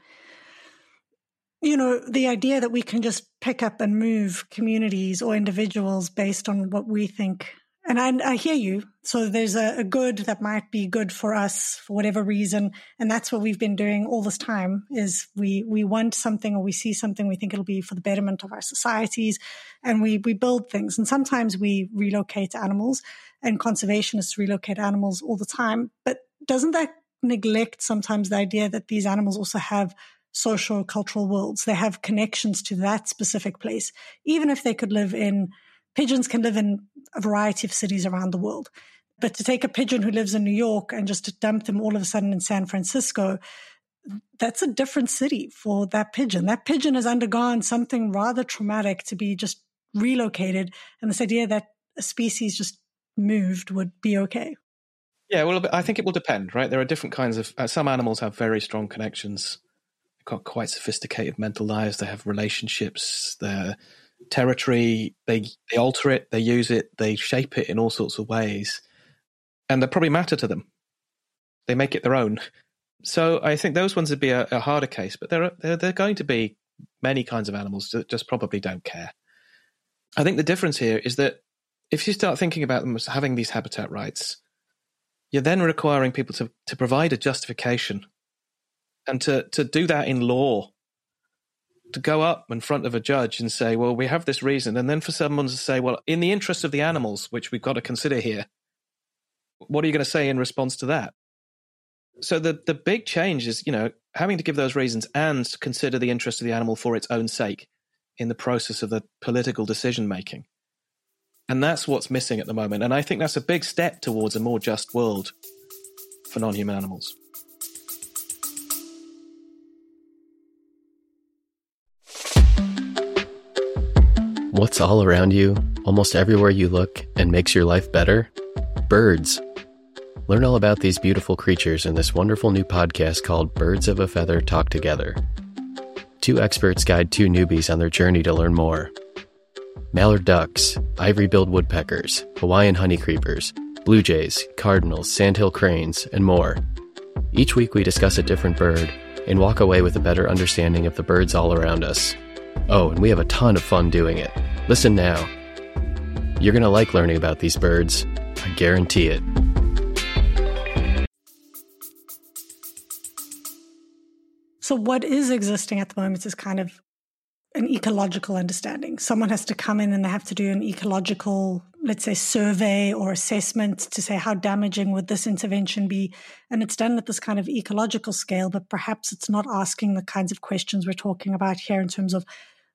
you know, the idea that we can just pick up and move communities or individuals based on what we think. And I, I hear you. So there's a, a, good that might be good for us for whatever reason. And that's what we've been doing all this time is we, we want something or we see something, we think it'll be for the betterment of our societies and we, we build things. And sometimes we relocate animals and conservationists relocate animals all the time. But doesn't that neglect sometimes the idea that these animals also have social cultural worlds. They have connections to that specific place, even if they could live in pigeons can live in a variety of cities around the world. But to take a pigeon who lives in New York and just to dump them all of a sudden in San Francisco, that's a different city for that pigeon. That pigeon has undergone something rather traumatic to be just relocated. And this idea that a species just moved would be okay. Yeah, well, I think it will depend, right? There are different kinds of. Uh, some animals have very strong connections They've got quite sophisticated mental lives. They have relationships. Their territory. They they alter it. They use it. They shape it in all sorts of ways, and they probably matter to them. They make it their own. So I think those ones would be a, a harder case. But there are there, there are going to be many kinds of animals that just probably don't care. I think the difference here is that if you start thinking about them as having these habitat rights, you're then requiring people to, to provide a justification and to to do that in law to go up in front of a judge and say, well, we have this reason, and then for someone to say, well, in the interest of the animals, which we've got to consider here, what are you going to say in response to that? So the the big change is, you know, having to give those reasons and consider the interest of the animal for its own sake in the process of the political decision making. And that's what's missing at the moment. And I think that's a big step towards a more just world for non human animals. What's all around you, almost everywhere you look, and makes your life better? Birds. Learn all about these beautiful creatures in this wonderful new podcast called Birds of a Feather Talk Together. Two experts guide two newbies on their journey to learn more. Mallard ducks, ivory billed woodpeckers, Hawaiian honeycreepers, blue jays, cardinals, sandhill cranes, and more. Each week we discuss a different bird and walk away with a better understanding of the birds all around us. Oh, and we have a ton of fun doing it. Listen now. You're going to like learning about these birds. I guarantee it. So, what is existing at the moment is kind of an ecological understanding. Someone has to come in and they have to do an ecological, let's say, survey or assessment to say how damaging would this intervention be. And it's done at this kind of ecological scale, but perhaps it's not asking the kinds of questions we're talking about here in terms of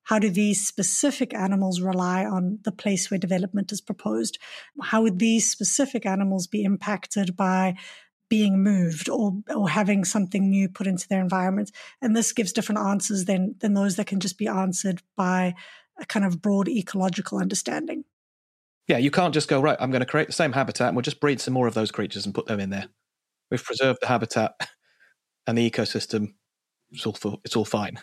how do these specific animals rely on the place where development is proposed? How would these specific animals be impacted by being moved or or having something new put into their environment? And this gives different answers than than those that can just be answered by a kind of broad ecological understanding. Yeah, you can't just go right. I'm going to create the same habitat, and we'll just breed some more of those creatures and put them in there. We've preserved the habitat and the ecosystem. It's all for, it's all fine.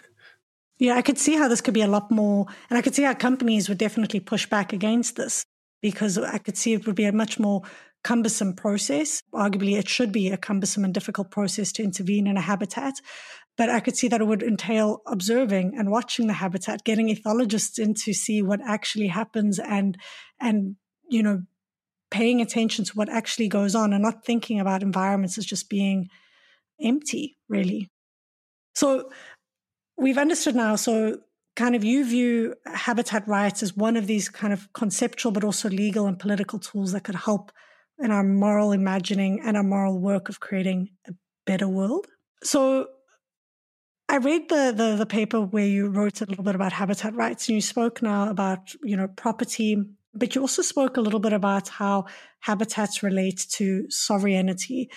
Yeah, I could see how this could be a lot more, and I could see how companies would definitely push back against this because I could see it would be a much more cumbersome process. Arguably, it should be a cumbersome and difficult process to intervene in a habitat. But I could see that it would entail observing and watching the habitat, getting ethologists in to see what actually happens and, and, you know, paying attention to what actually goes on and not thinking about environments as just being empty, really. So we've understood now. So, kind of, you view habitat rights as one of these kind of conceptual, but also legal and political tools that could help in our moral imagining and our moral work of creating a better world. So, I read the, the, the paper where you wrote a little bit about habitat rights, and you spoke now about you know property, but you also spoke a little bit about how habitats relate to sovereignty.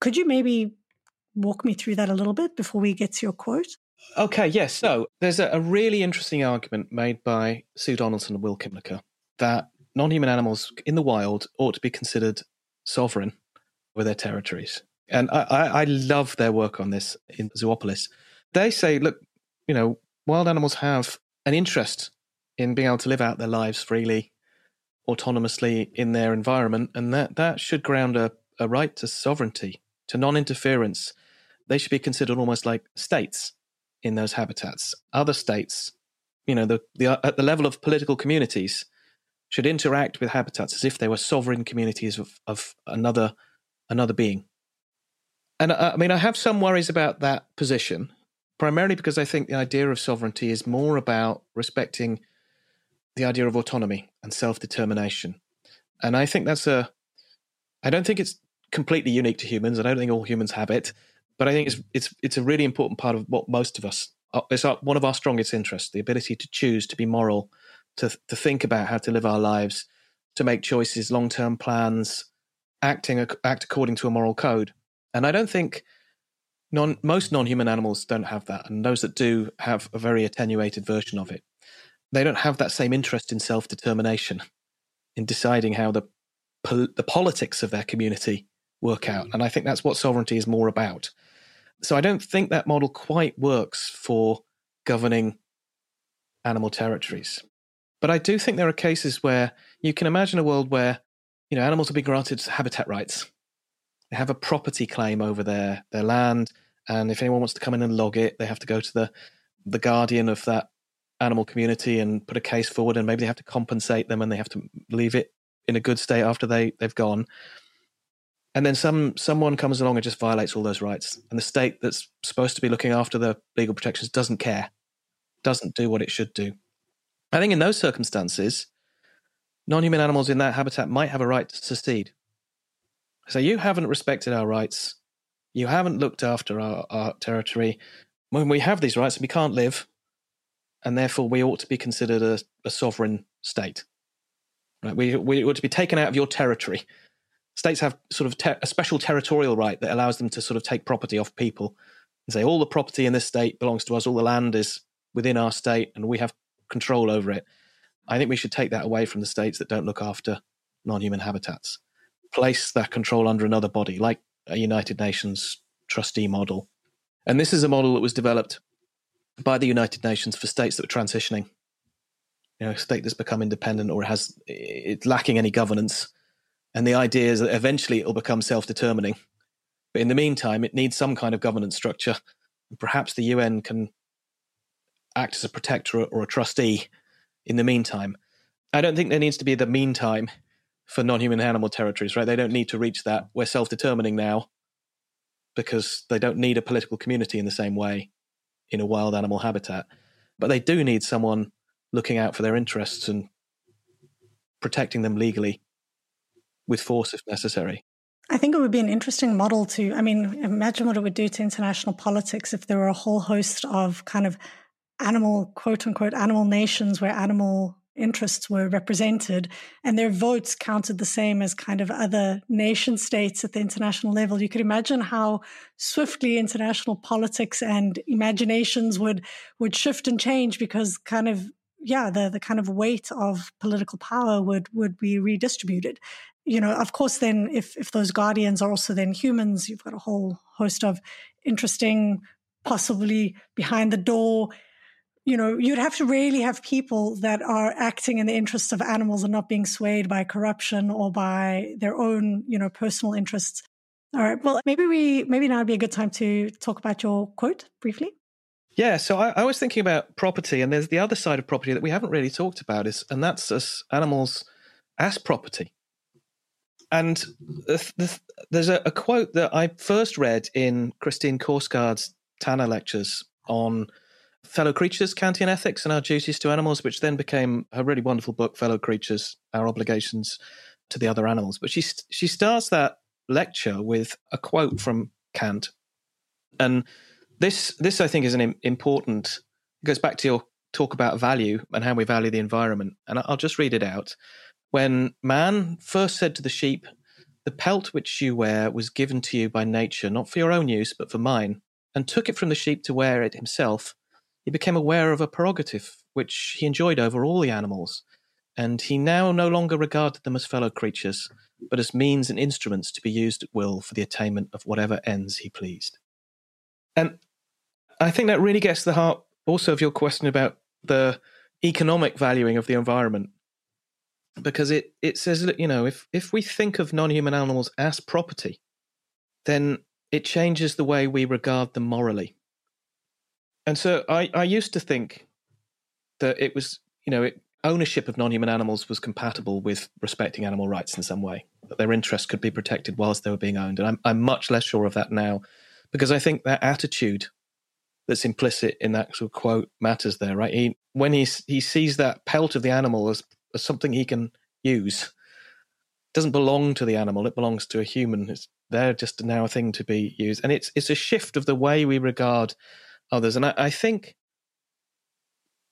Could you maybe walk me through that a little bit before we get to your quote? Okay, yes. So there's a, a really interesting argument made by Sue Donaldson and Will Kymlicka that non-human animals in the wild ought to be considered sovereign with their territories. And I, I, I love their work on this in Zoopolis they say, look, you know, wild animals have an interest in being able to live out their lives freely, autonomously in their environment, and that, that should ground a, a right to sovereignty, to non interference. They should be considered almost like states in those habitats. Other states, you know, the, the, at the level of political communities, should interact with habitats as if they were sovereign communities of, of another another being. And I, I mean, I have some worries about that position primarily because I think the idea of sovereignty is more about respecting the idea of autonomy and self determination. And I think that's a, I don't think it's completely unique to humans. I don't think all humans have it, but I think it's it's it's a really important part of what most of us. Uh, it's one of our strongest interests: the ability to choose, to be moral, to to think about how to live our lives, to make choices, long term plans, acting act according to a moral code. And I don't think non most non-human animals don't have that and those that do have a very attenuated version of it. They don't have that same interest in self-determination in deciding how the the politics of their community work out. Mm. And i think that's what sovereignty is more about. So i don't think that model quite works for governing animal territories but i do think there are cases where you can imagine a world where you know animals will be granted habitat rights they have a property claim over their their land, and if anyone wants to come in and log it, they have to go to the the guardian of that animal community and put a case forward, and maybe they have to compensate them, and they have to leave it in a good state after they they've gone. And then some someone comes along and just violates all those rights, and the state that's supposed to be looking after the legal protections doesn't care, doesn't do what it should do. I think in those circumstances, non-human animals in that habitat might have a right to secede so you haven't respected our rights. You haven't looked after our, our territory. When we have these rights, we can't live, and therefore we ought to be considered a, a sovereign state. Right? We, we ought to be taken out of your territory. States have sort of ter- a special territorial right that allows them to sort of take property off people and say all the property in this state belongs to us, all the land is within our state, and we have control over it. I think we should take that away from the states that don't look after non-human habitats place that control under another body, like a United Nations trustee model. And this is a model that was developed by the United Nations for states that are transitioning. You know, a state that's become independent or has it's lacking any governance. And the idea is that eventually it'll become self-determining. But in the meantime, it needs some kind of governance structure. Perhaps the UN can act as a protector or a trustee in the meantime. I don't think there needs to be the meantime for non-human animal territories, right? They don't need to reach that. We're self-determining now because they don't need a political community in the same way in a wild animal habitat. But they do need someone looking out for their interests and protecting them legally with force if necessary. I think it would be an interesting model to, I mean, imagine what it would do to international politics if there were a whole host of kind of animal, quote unquote, animal nations where animal interests were represented and their votes counted the same as kind of other nation states at the international level. You could imagine how swiftly international politics and imaginations would would shift and change because kind of yeah the the kind of weight of political power would would be redistributed. You know of course then if if those guardians are also then humans you've got a whole host of interesting possibly behind the door you know, you'd have to really have people that are acting in the interests of animals and not being swayed by corruption or by their own, you know, personal interests. All right. Well, maybe we maybe now would be a good time to talk about your quote briefly. Yeah. So I, I was thinking about property, and there's the other side of property that we haven't really talked about is, and that's us animals as property. And the, the, there's a, a, quote that I first read in Christine Korsgaard's Tanner lectures on Fellow Creatures, Kantian Ethics and Our Duties to Animals, which then became a really wonderful book, Fellow Creatures, Our Obligations to the Other Animals. But she, she starts that lecture with a quote from Kant. And this, this I think, is an important, it goes back to your talk about value and how we value the environment. And I'll just read it out. When man first said to the sheep, The pelt which you wear was given to you by nature, not for your own use, but for mine, and took it from the sheep to wear it himself, he became aware of a prerogative which he enjoyed over all the animals, and he now no longer regarded them as fellow creatures, but as means and instruments to be used at will for the attainment of whatever ends he pleased. And I think that really gets to the heart also of your question about the economic valuing of the environment. Because it, it says that, you know, if, if we think of non human animals as property, then it changes the way we regard them morally. And so I, I used to think that it was, you know, it, ownership of non human animals was compatible with respecting animal rights in some way, that their interests could be protected whilst they were being owned. And I'm, I'm much less sure of that now because I think that attitude that's implicit in that sort of quote matters there, right? He, when he, he sees that pelt of the animal as, as something he can use, doesn't belong to the animal, it belongs to a human. It's there just now a thing to be used. And it's, it's a shift of the way we regard others. And I, I think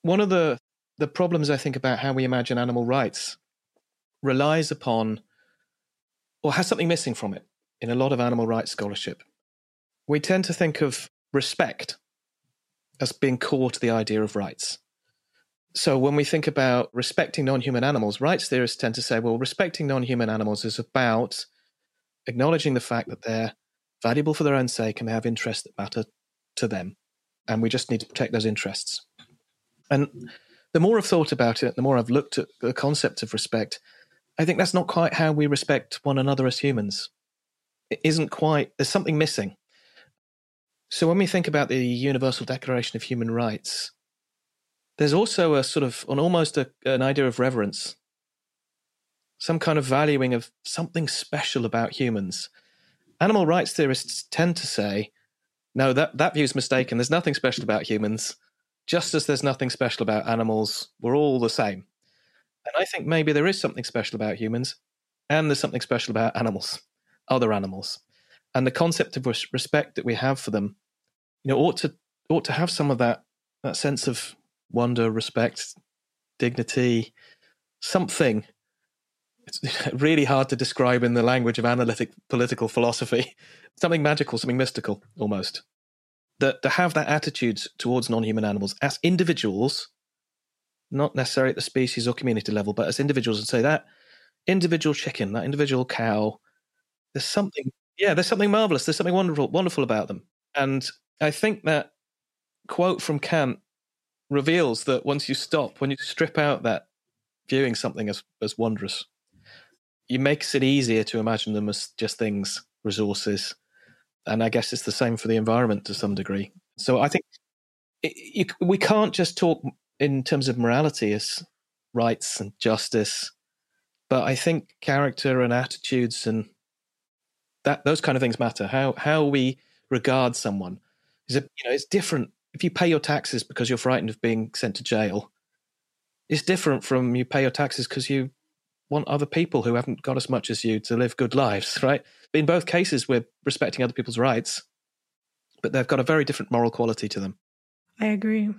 one of the the problems I think about how we imagine animal rights relies upon or has something missing from it in a lot of animal rights scholarship. We tend to think of respect as being core to the idea of rights. So when we think about respecting non human animals, rights theorists tend to say, well, respecting non human animals is about acknowledging the fact that they're valuable for their own sake and they have interests that matter to them. And we just need to protect those interests. And the more I've thought about it, the more I've looked at the concept of respect, I think that's not quite how we respect one another as humans. It isn't quite, there's something missing. So when we think about the Universal Declaration of Human Rights, there's also a sort of, an almost a, an idea of reverence, some kind of valuing of something special about humans. Animal rights theorists tend to say, no, that, that view is mistaken. There's nothing special about humans just as there's nothing special about animals, we're all the same. And I think maybe there is something special about humans, and there's something special about animals, other animals. And the concept of respect that we have for them, you know, ought to ought to have some of that that sense of wonder, respect, dignity, something. It's really hard to describe in the language of analytic political philosophy. Something magical, something mystical, almost that to have that attitude towards non-human animals as individuals, not necessarily at the species or community level, but as individuals, and say that individual chicken, that individual cow, there's something, yeah, there's something marvelous, there's something wonderful, wonderful about them, and I think that quote from Kant reveals that once you stop, when you strip out that viewing something as as wondrous, it makes it easier to imagine them as just things, resources, and I guess it's the same for the environment to some degree. So I think it, you, we can't just talk in terms of morality as rights and justice, but I think character and attitudes and that those kind of things matter. How how we regard someone is you know it's different. If you pay your taxes because you're frightened of being sent to jail, it's different from you pay your taxes because you want other people who haven't got as much as you to live good lives, right? in both cases, we're respecting other people's rights, but they've got a very different moral quality to them. I agree.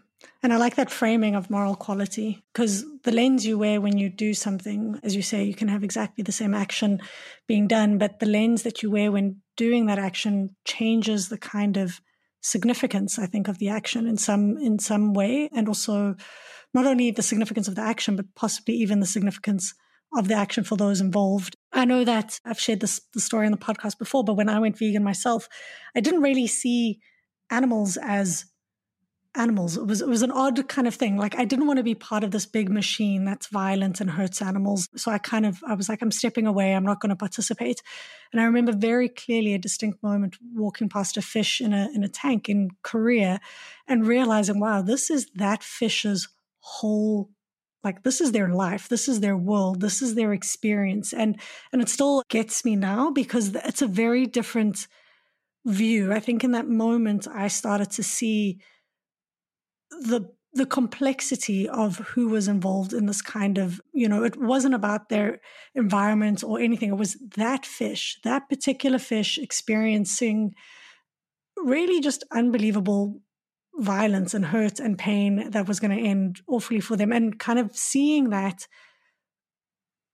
And I like that framing of moral quality because the lens you wear when you do something, as you say, you can have exactly the same action being done, but the lens that you wear when doing that action changes the kind of significance, I think, of the action in some in some way, and also not only the significance of the action, but possibly even the significance of the action for those involved. I know that I've shared this the story on the podcast before, but when I went vegan myself, I didn't really see animals as animals. It was it was an odd kind of thing. Like I didn't want to be part of this big machine that's violent and hurts animals. So I kind of I was like, I'm stepping away. I'm not going to participate. And I remember very clearly a distinct moment walking past a fish in a in a tank in Korea and realizing, wow, this is that fish's whole like this is their life this is their world this is their experience and and it still gets me now because it's a very different view i think in that moment i started to see the the complexity of who was involved in this kind of, you know, it wasn't about their environment or anything. It was that fish, that particular fish experiencing really just unbelievable violence and hurt and pain that was going to end awfully for them. And kind of seeing that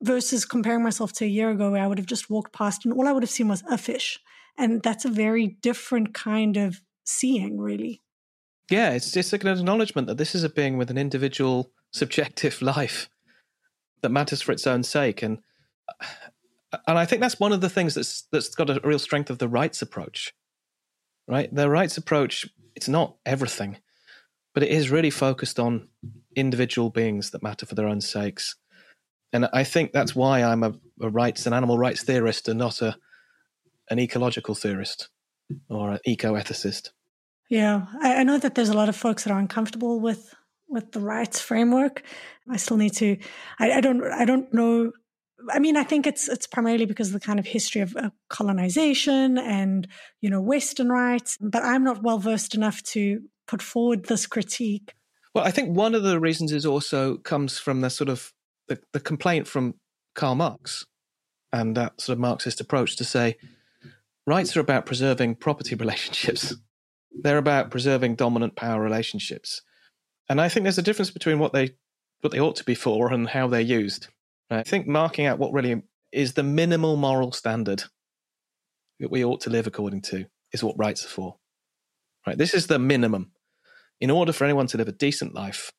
versus comparing myself to a year ago where I would have just walked past and all I would have seen was a fish. And that's a very different kind of seeing, really. Yeah, it's just like an acknowledgement that this is a being with an individual, subjective life that matters for its own sake, and uh, and I think that's one of the things that's that's got a real strength of the rights approach, right? The rights approach, it's not everything, but it is really focused on individual beings that matter for their own sakes, and I think that's why I'm a, a rights and animal rights theorist and not a an ecological theorist or an eco ethicist. Yeah, I, I, know that there's a lot of folks that are uncomfortable with with the rights framework. I still need to. I, I don't. I don't know. I mean, I think it's it's primarily because of the kind of history of uh, colonization and you know Western rights. But I'm not well versed enough to put forward this critique. Well, I think one of the reasons is also comes from the sort of the, the complaint from Karl Marx and that sort of Marxist approach to say rights are about preserving property relationships they're about preserving dominant power relationships. And I think there's a difference between what they what they ought to be for and how they're used. I think marking out what really is the minimal moral standard that we ought to live according to is what rights are for. Right? This is the minimum. In order for anyone to live a decent life,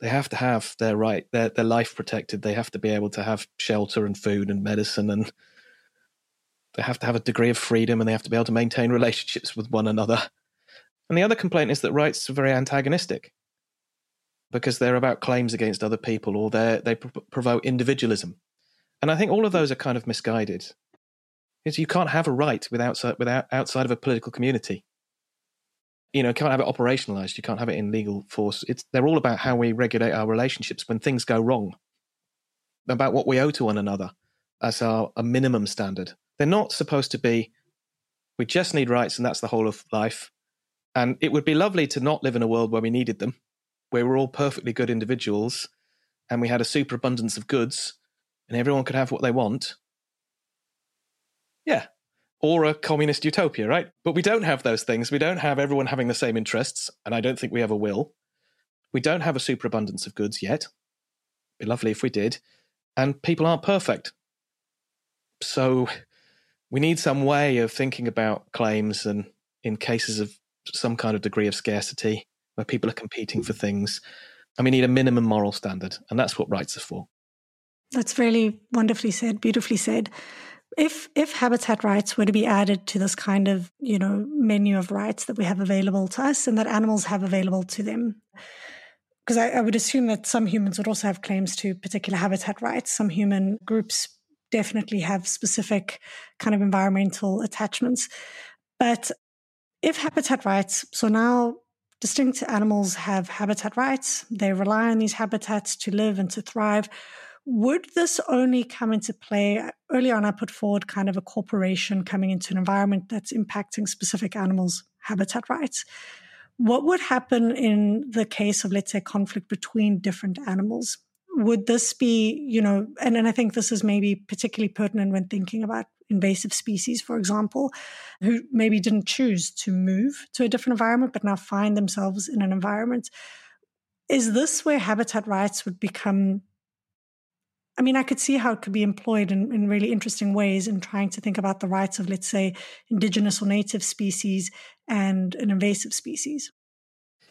they have to have their right, their their life protected. They have to be able to have shelter and food and medicine and they have to have a degree of freedom and they have to be able to maintain relationships with one another. And the other complaint is that rights are very antagonistic because they're about claims against other people or they they provoke individualism. And I think all of those are kind of misguided. Because you can't have a right without, without outside of a political community. You know, can't have it operationalized. You can't have it in legal force. It's they're all about how we regulate our relationships when things go wrong. About what we owe to one another as our a minimum standard. They're not supposed to be, we just need rights and that's the whole of life. And it would be lovely to not live in a world where we needed them, where we're all perfectly good individuals and we had a superabundance of goods and everyone could have what they want. Yeah. Or a communist utopia, right? But we don't have those things. We don't have everyone having the same interests, and I don't think we ever will. We don't have a superabundance of goods yet. It'd be lovely if we did. And people aren't perfect. So we need some way of thinking about claims and in cases of some kind of degree of scarcity where people are competing for things. And we need a minimum moral standard. And that's what rights are for. That's really wonderfully said, beautifully said. If if habitat rights were to be added to this kind of, you know, menu of rights that we have available to us and that animals have available to them, because I, I would assume that some humans would also have claims to particular habitat rights. Some human groups definitely have specific kind of environmental attachments. But if habitat rights, so now distinct animals have habitat rights, they rely on these habitats to live and to thrive. Would this only come into play? Early on, I put forward kind of a corporation coming into an environment that's impacting specific animals' habitat rights. What would happen in the case of, let's say, conflict between different animals? Would this be, you know, and, and I think this is maybe particularly pertinent when thinking about invasive species, for example, who maybe didn't choose to move to a different environment, but now find themselves in an environment. Is this where habitat rights would become? I mean, I could see how it could be employed in, in really interesting ways in trying to think about the rights of, let's say, indigenous or native species and an invasive species.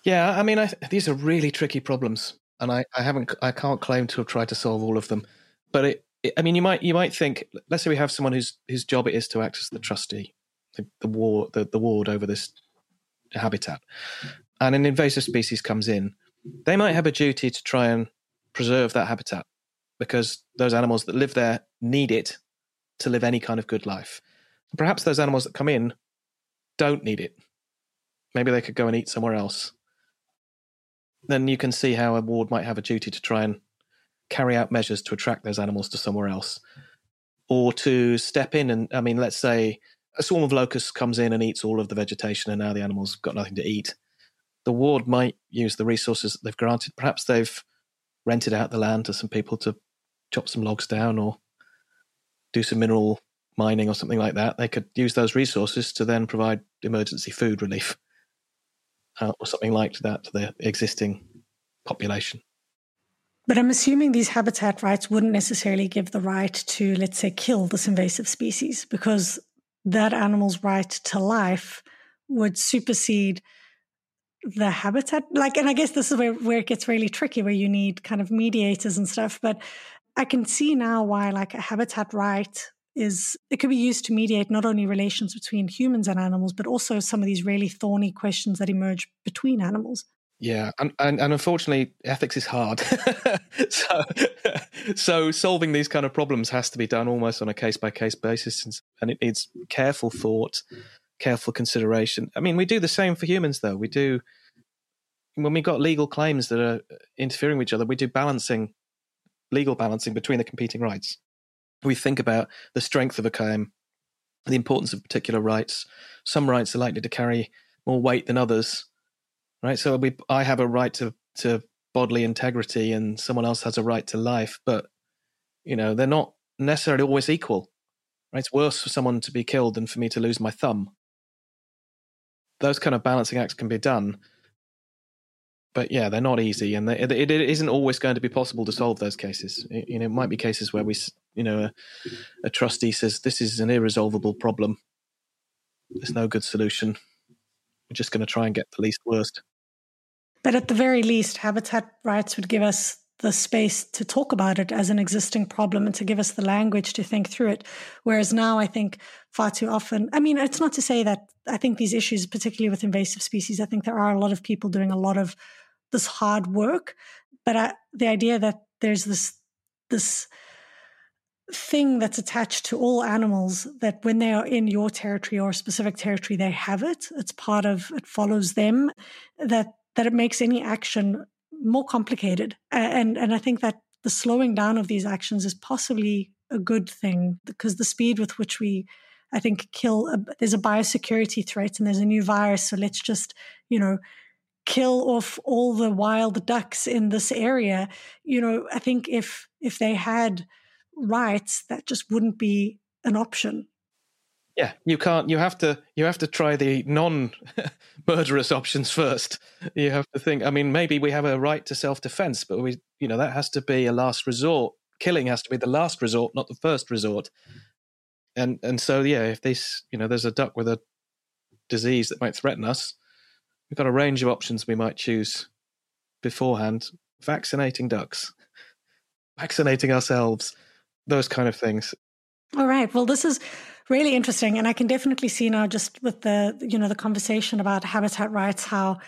Yeah, I mean, I, these are really tricky problems and I, I haven't I can't claim to have tried to solve all of them. But it, it, I mean, you might you might think, let's say we have someone whose whose job it is to act as the trustee, the, the the, the ward over this habitat, and an invasive species comes in, they might have a duty to try and preserve that habitat because those animals that live there need it to live any kind of good life. Perhaps those animals that come in don't need it. Maybe they could go and eat somewhere else then you can see how a ward might have a duty to try and carry out measures to attract those animals to somewhere else or to step in and i mean let's say a swarm of locusts comes in and eats all of the vegetation and now the animals got nothing to eat the ward might use the resources that they've granted. Perhaps they've rented out the land to some people to chop some logs down or do some mineral mining or something like that. They could use those resources to then provide emergency food relief uh, or something like that to the existing population. But I'm assuming these habitat rights wouldn't necessarily give the right to, let's say, kill this invasive species because that animal's right to life would supersede the habitat like and i guess this is where, where it gets really tricky where you need kind of mediators and stuff but i can see now why like a habitat right is it could be used to mediate not only relations between humans and animals but also some of these really thorny questions that emerge between animals yeah, and, and, and unfortunately, ethics is hard. so, so solving these kind of problems has to be done almost on a case by case basis, and it needs careful thought, careful consideration. I mean, we do the same for humans, though. We do when we've got legal claims that are interfering with each other. We do balancing, legal balancing between the competing rights. We think about the strength of a claim, the importance of particular rights. Some rights are likely to carry more weight than others right? So we, I have a right to to bodily integrity, and someone else has a right to life, but you know they're not necessarily always equal. Right? It's worse for someone to be killed than for me to lose my thumb. Those kind of balancing acts can be done, but yeah, they're not easy, and they, it, it isn't always going to be possible to solve those cases. It, you know, it might be cases where we, you know, a, a trustee says this is an irresolvable problem. There's no good solution. We're just going to try and get the least worst. But at the very least, habitat rights would give us the space to talk about it as an existing problem and to give us the language to think through it. Whereas now, I think far too often, I mean, it's not to say that I think these issues, particularly with invasive species, I think there are a lot of people doing a lot of this hard work. But I, the idea that there's this, this, thing that's attached to all animals that when they are in your territory or a specific territory, they have it. It's part of, it follows them. That that it makes any action more complicated. And, and I think that the slowing down of these actions is possibly a good thing because the speed with which we, I think, kill, a, there's a biosecurity threat and there's a new virus. So let's just, you know, kill off all the wild ducks in this area. You know, I think if, if they had rights, that just wouldn't be an option. Yeah, you can't. You have to. You have to try the non-murderous options first. You have to think. I mean, maybe we have a right to self-defense, but we, you know, that has to be a last resort. Killing has to be the last resort, not the first resort. And and so yeah, if this, you know, there's a duck with a disease that might threaten us, we've got a range of options we might choose beforehand. Vaccinating ducks, vaccinating ourselves, those kind of things. All right. Well, this is really interesting. And I can definitely see now just with the, you know, the conversation about habitat rights, how,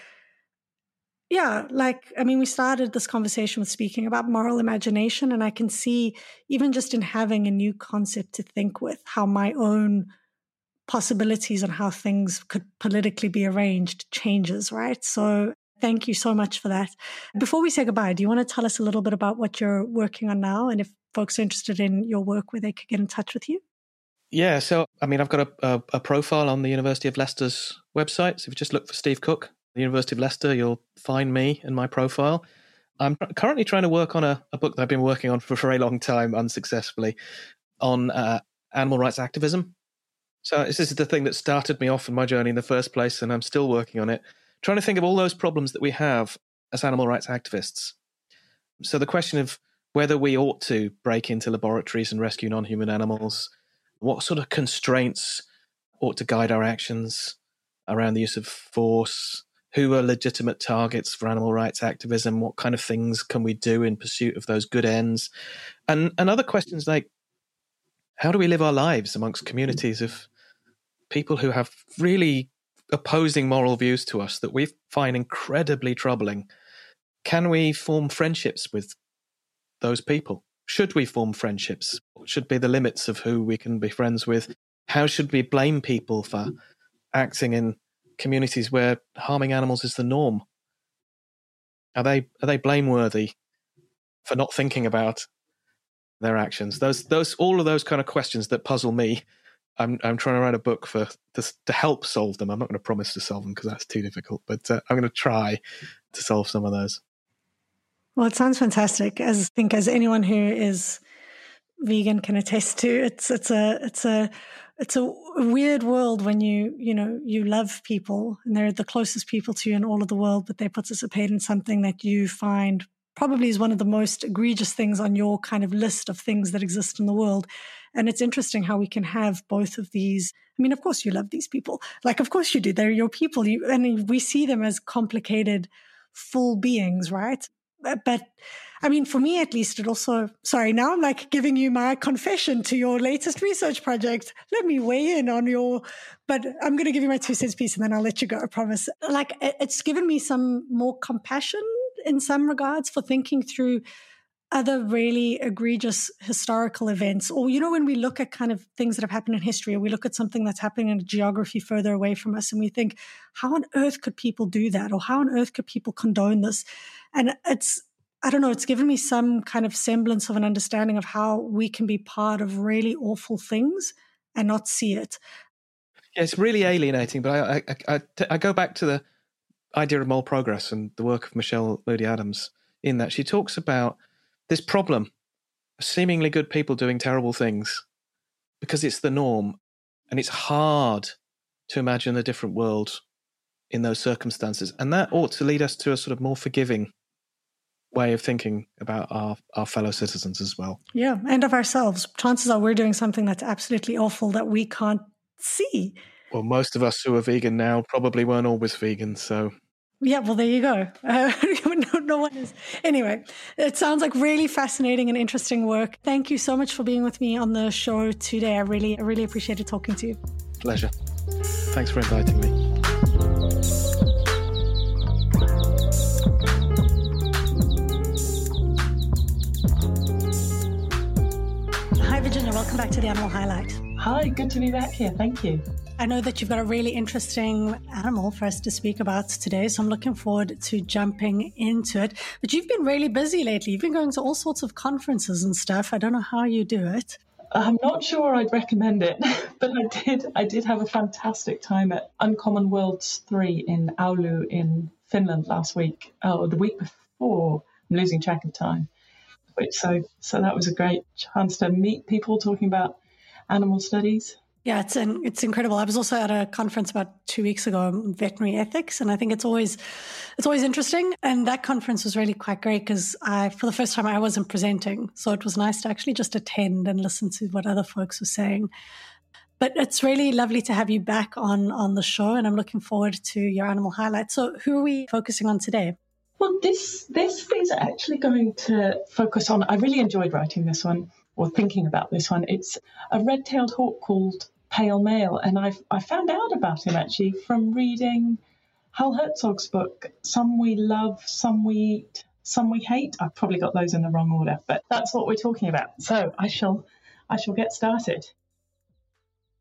yeah, like, I mean, we started this conversation with speaking about moral imagination. And I can see even just in having a new concept to think with how my own possibilities on how things could politically be arranged changes, right? So thank you so much for that. Before we say goodbye, do you want to tell us a little bit about what you're working on now and if folks are interested in your work, where they could get in touch with you? Yeah, so I mean, I've got a, a, a, profile on the University of Leicester's website. So if you just look for Steve Cooke, the University of Leicester, you'll find me and my profile. I'm currently trying to work on a, a book that I've been working on for a very long time, unsuccessfully, on uh, animal rights activism. So this is the thing that started me off in my journey in the first place, and I'm still working on it, trying to think of all those problems that we have as animal rights activists. So the question of whether we ought to break into laboratories and rescue non-human animals what sort of constraints ought to guide our actions around the use of force? Who are legitimate targets for animal rights activism? What kind of things can we do in pursuit of those good ends? And, and other questions like how do we live our lives amongst communities of people who have really opposing moral views to us that we find incredibly troubling? Can we form friendships with those people? should we form friendships? What should be the limits of who we can be friends with? How should we blame people for acting in communities where harming animals is the norm? Are they are they blameworthy for not thinking about their actions? Those those all of those kind of questions that puzzle me I'm I'm trying to write a book for to, to help solve them. I'm not going to promise to solve them because that's too difficult, but uh, I'm going to try to solve some of those. Well, it sounds fantastic. As I think as anyone who is vegan can attest to, it's it's a it's a it's a weird world when you you know you love people and they're the closest people to you in all of the world, but they participate in something that you find probably is one of the most egregious things on your kind of list of things that exist in the world. And it's interesting how we can have both of these. I mean, of course, you love these people. Like, of course you do. They're your people. You, and we see them as complicated, full beings, right? But I mean, for me at least, it also, sorry, now I'm like giving you my confession to your latest research project. Let me weigh in on your, but I'm going to give you my two cents piece and then I'll let you go, I promise. Like, it's given me some more compassion in some regards for thinking through other really egregious historical events. Or you know when we look at kind of things that have happened in history or we look at something that's happening in a geography further away from us and we think how on earth could people do that? Or how on earth could people condone this? And it's i don't know it's given me some kind of semblance of an understanding of how we can be part of really awful things and not see it. Yeah, it's really alienating but I, I, I, I go back to the idea of moral progress and the work of Michele Moody-Adams in that she talks about this problem of seemingly good people doing terrible things because it's the norm and it's hard to imagine a different world in those circumstances. And that ought to lead us to a sort of more forgiving way of thinking about our, our fellow citizens as well. Yeah and of ourselves. Chances are we're doing something that's absolutely awful that we can't see. Well most of us who are vegan now probably weren't always vegan so yeah, well, there you go. Uh, no, no, one is. Anyway, it sounds like really fascinating and interesting work. Thank you so much for being with me on the show today. I really, I really appreciated talking to you. Pleasure. Thanks for inviting me. Hi, Virginia. Welcome back to the Animal Highlight. Hi, good to be back here. Thank you. I know that you've got a really interesting animal for us to speak about today, so I'm looking forward to jumping into it. But you've been really busy lately. You've been going to all sorts of conferences and stuff. I don't know how you do it. I'm not sure I'd recommend it, but I did. I did have a fantastic time at Uncommon Worlds Three in Oulu in Finland last week. Oh, the week before. I'm losing track of time. So so that was a great chance to meet people talking about animal studies yeah, it's an, it's incredible. I was also at a conference about two weeks ago on veterinary ethics, and I think it's always it's always interesting. And that conference was really quite great because I, for the first time, I wasn't presenting, so it was nice to actually just attend and listen to what other folks were saying. But it's really lovely to have you back on on the show, and I'm looking forward to your animal highlights. So, who are we focusing on today? Well, this this is actually going to focus on. I really enjoyed writing this one or thinking about this one. It's a red-tailed hawk called Pale Male, and I I found out about him actually from reading Hal Herzog's book, Some We Love, Some We Eat, Some We Hate. I've probably got those in the wrong order, but that's what we're talking about. So I shall I shall get started.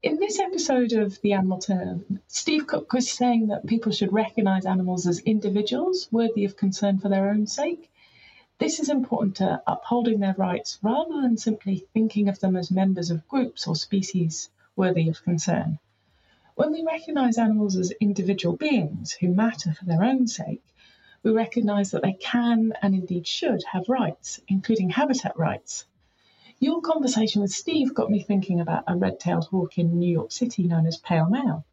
In this episode of The Animal Turn, Steve Cooke was saying that people should recognize animals as individuals worthy of concern for their own sake this is important to upholding their rights rather than simply thinking of them as members of groups or species worthy of concern. When we recognise animals as individual beings who matter for their own sake, we recognise that they can and indeed should have rights, including habitat rights. Your conversation with Steve got me thinking about a red tailed hawk in New York City known as Pale Male.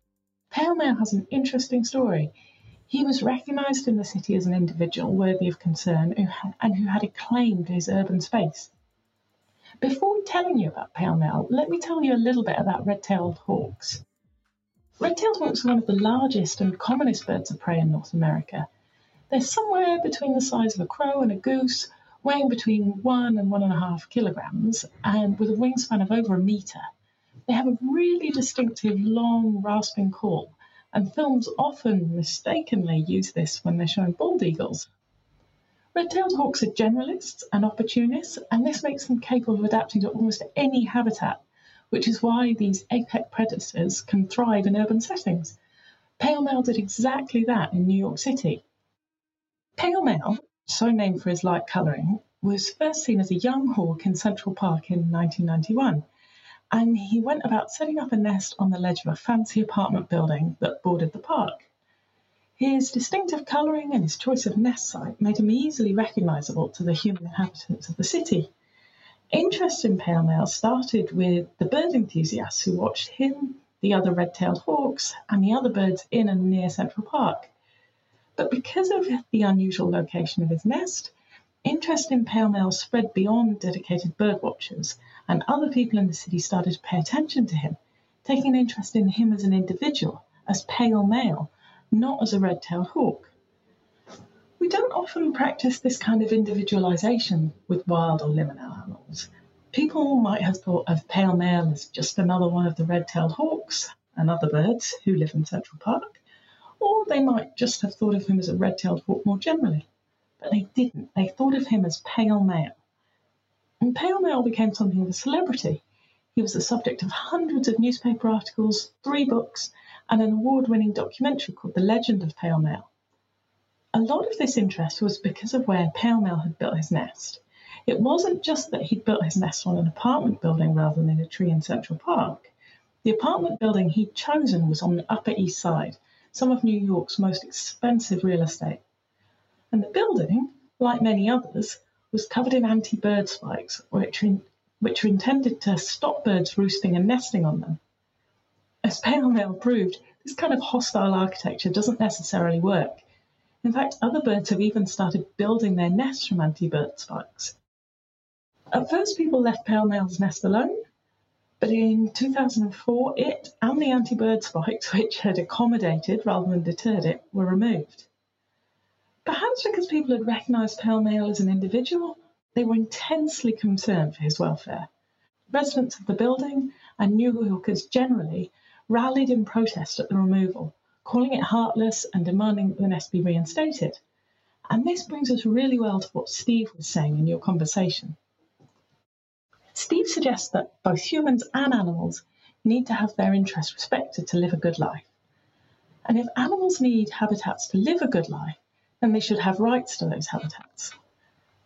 Pale Male has an interesting story. He was recognised in the city as an individual worthy of concern and who had a claim to his urban space. Before telling you about Pale Male, let me tell you a little bit about red-tailed hawks. Red-tailed hawks are one of the largest and commonest birds of prey in North America. They're somewhere between the size of a crow and a goose, weighing between one and one and a half kilograms, and with a wingspan of over a meter. They have a really distinctive, long, rasping call, and films often mistakenly use this when they're showing bald eagles. Red-tailed hawks are generalists and opportunists, and this makes them capable of adapting to almost any habitat, which is why these apex predators can thrive in urban settings. Pale Male did exactly that in New York City. Pale Male, so named for his light colouring, was first seen as a young hawk in Central Park in 1991 and he went about setting up a nest on the ledge of a fancy apartment building that bordered the park. His distinctive colouring and his choice of nest site made him easily recognisable to the human inhabitants of the city. Interest in pale male started with the bird enthusiasts who watched him, the other red tailed hawks, and the other birds in and near Central Park. But because of the unusual location of his nest, interest in pale male spread beyond dedicated bird watchers and other people in the city started to pay attention to him, taking an interest in him as an individual, as pale male, not as a red tailed hawk. We don't often practice this kind of individualization with wild or liminal animals. People might have thought of pale male as just another one of the red tailed hawks and other birds who live in Central Park, or they might just have thought of him as a red tailed hawk more generally. But they didn't. They thought of him as pale male. And Pale Male became something of a celebrity. He was the subject of hundreds of newspaper articles, three books, and an award winning documentary called The Legend of Pale Male. A lot of this interest was because of where Pale Male had built his nest. It wasn't just that he'd built his nest on an apartment building rather than in a tree in Central Park. The apartment building he'd chosen was on the Upper East Side, some of New York's most expensive real estate. And the building, like many others, was covered in anti-bird spikes, which, in, which were intended to stop birds roosting and nesting on them. As Pale Male proved, this kind of hostile architecture doesn't necessarily work. In fact, other birds have even started building their nests from anti-bird spikes. At first, people left Pale Male's nest alone, but in 2004, it and the anti-bird spikes, which had accommodated rather than deterred it, were removed. Perhaps because people had recognised Pale Male as an individual, they were intensely concerned for his welfare. Residents of the building and New Yorkers generally rallied in protest at the removal, calling it heartless and demanding that the nest be reinstated. And this brings us really well to what Steve was saying in your conversation. Steve suggests that both humans and animals need to have their interests respected to live a good life. And if animals need habitats to live a good life, then they should have rights to those habitats.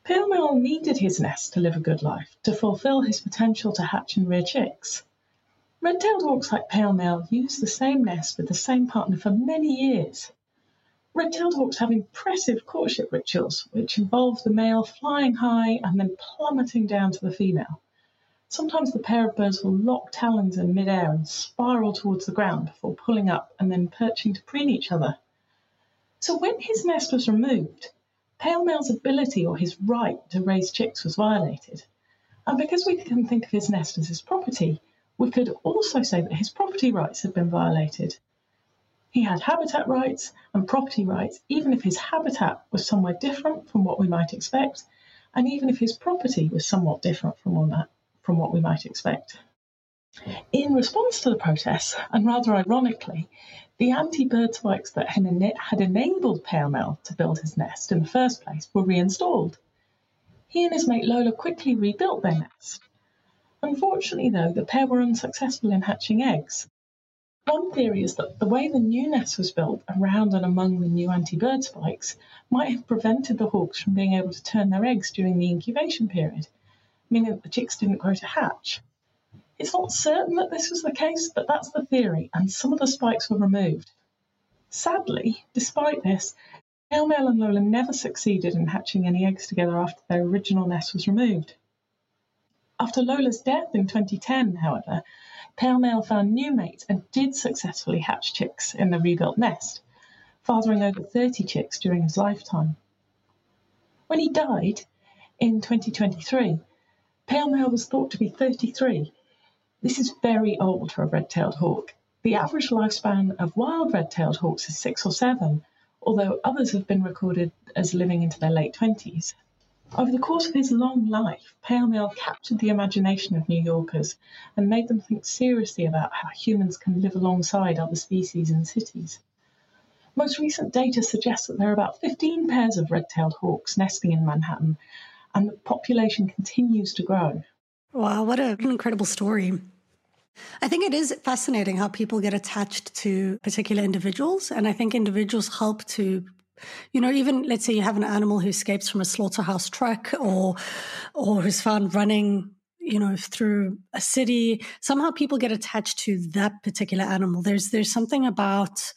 Pale Male needed his nest to live a good life, to fulfill his potential to hatch and rear chicks. Red-tailed hawks like Pale Male use the same nest with the same partner for many years. Red-tailed hawks have impressive courtship rituals, which involve the male flying high and then plummeting down to the female. Sometimes the pair of birds will lock talons in midair and spiral towards the ground before pulling up and then perching to preen each other. So when his nest was removed, Pale Male's ability or his right to raise chicks was violated. And because we can think of his nest as his property, we could also say that his property rights had been violated. He had habitat rights and property rights, even if his habitat was somewhere different from what we might expect, and even if his property was somewhat different from, from what we might expect. In response to the protests, and rather ironically, the anti-bird spikes that had enabled Pale Male to build his nest in the first place were reinstalled. He and his mate Lola quickly rebuilt their nest. Unfortunately, though, the pair were unsuccessful in hatching eggs. One theory is that the way the new nest was built around and among the new anti-bird spikes might have prevented the hawks from being able to turn their eggs during the incubation period, meaning that the chicks didn't grow to hatch. It's not certain that this was the case, but that's the theory, and some of the spikes were removed. Sadly, despite this, Pale Male and Lola never succeeded in hatching any eggs together after their original nest was removed. After Lola's death in 2010, however, Pale Male found new mates and did successfully hatch chicks in the rebuilt nest, fathering over 30 chicks during his lifetime. When he died in 2023, Pale Male was thought to be 33 this is very old for a red-tailed hawk. The average lifespan of wild red-tailed hawks is six or seven, although others have been recorded as living into their late 20s. Over the course of his long life, Pale Male captured the imagination of New Yorkers and made them think seriously about how humans can live alongside other species in cities. Most recent data suggests that there are about 15 pairs of red-tailed hawks nesting in Manhattan, and the population continues to grow. Wow, what an incredible story. I think it is fascinating how people get attached to particular individuals. And I think individuals help to you know, even let's say you have an animal who escapes from a slaughterhouse truck or or who's found running you know, through a city, somehow people get attached to that particular animal. There's there's something about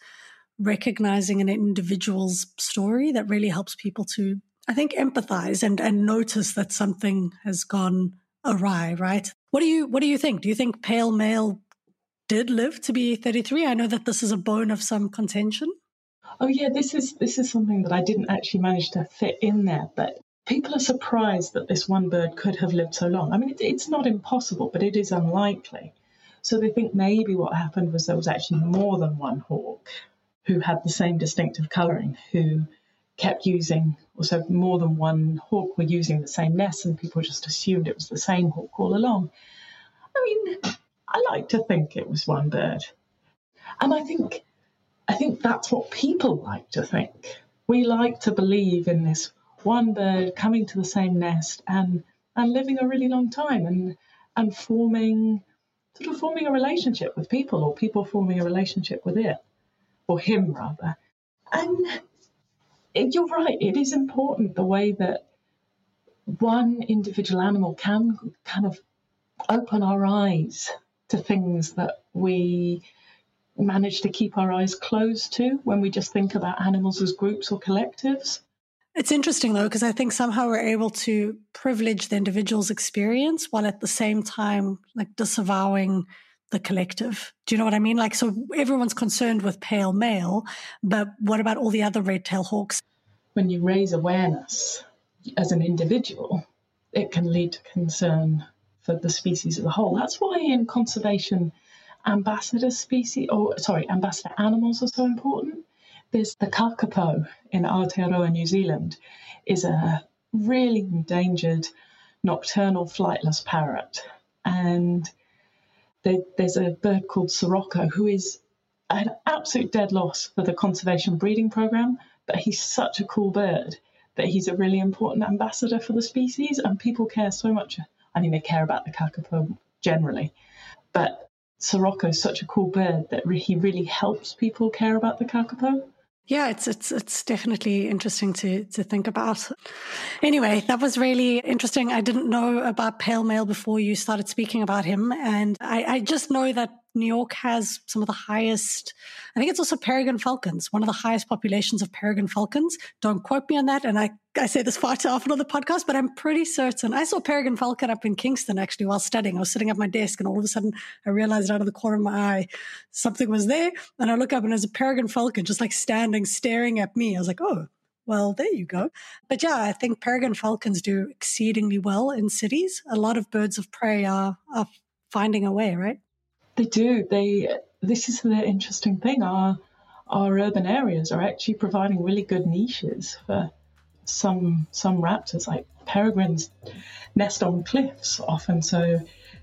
recognizing an individual's story that really helps people to, I think, empathize and and notice that something has gone awry, right? What do you what do you think? Do you think Pale Male did live to be 33? I know that this is a bone of some contention. Oh yeah, this is this is something that I didn't actually manage to fit in there, but people are surprised that this one bird could have lived so long. I mean, it, it's not impossible, but it is unlikely. So they think maybe what happened was there was actually more than one hawk who had the same distinctive colouring, who kept using, or so more than one hawk were using the same nest, and people just assumed it was the same hawk all along. I mean, I like to think it was one bird, and I think, I think that's what people like to think. We like to believe in this one bird coming to the same nest and and living a really long time and and forming sort of forming a relationship with people or people forming a relationship with it or him rather and you're right it is important the way that one individual animal can kind of open our eyes to things that we manage to keep our eyes closed to when we just think about animals as groups or collectives it's interesting though, because I think somehow we're able to privilege the individual's experience while at the same time like disavowing the collective. Do you know what I mean? Like, so everyone's concerned with pale male, but what about all the other red tail hawks? When you raise awareness as an individual, it can lead to concern for the species as a whole. That's why in conservation, ambassador species, or sorry, ambassador animals are so important there's the kakapo in Aotearoa, New Zealand, is a really endangered nocturnal flightless parrot. And there's a bird called Sirocco who is an absolute dead loss for the conservation breeding program, but he's such a cool bird that he's a really important ambassador for the species, and people care so much. I mean, they care about the kakapo generally, but Sirocco is such a cool bird that he really helps people care about the kakapo. Yeah, it's it's it's definitely interesting to to think about. Anyway, that was really interesting. I didn't know about Pale Male before you started speaking about him, and I, I just know that New York has some of the highest, I think it's also peregrine falcons, one of the highest populations of peregrine falcons. Don't quote me on that. And I, I say this far too often on the podcast, but I'm pretty certain. I saw peregrine falcon up in Kingston actually while studying. I was sitting at my desk and all of a sudden I realized out of the corner of my eye something was there. And I look up and there's a peregrine falcon just like standing, staring at me. I was like, oh, well, there you go. But yeah, I think peregrine falcons do exceedingly well in cities. A lot of birds of prey are, are finding a way, right? They do. They. This is the interesting thing. Our our urban areas are actually providing really good niches for some some raptors. Like peregrines nest on cliffs often, so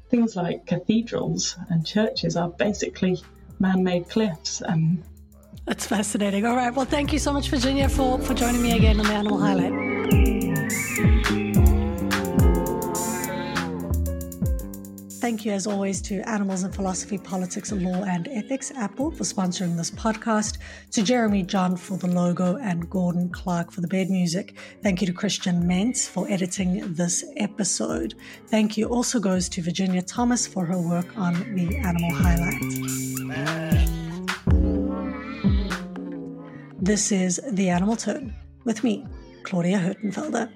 things like cathedrals and churches are basically man-made cliffs. And that's fascinating. All right. Well, thank you so much, Virginia, for for joining me again on the Animal Highlight. Thank you, as always, to Animals and Philosophy, Politics, Law and Ethics, Apple, for sponsoring this podcast, to Jeremy John for the logo, and Gordon Clark for the bed music. Thank you to Christian Mentz for editing this episode. Thank you also goes to Virginia Thomas for her work on the Animal Highlight. This is The Animal Turn with me, Claudia Hirtenfelder.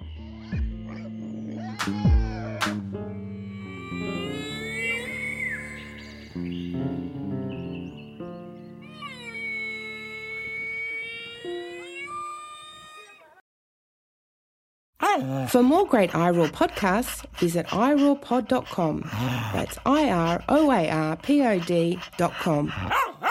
For more great iROAR podcasts, visit iroarpod.com. That's I R O A R P O D.com.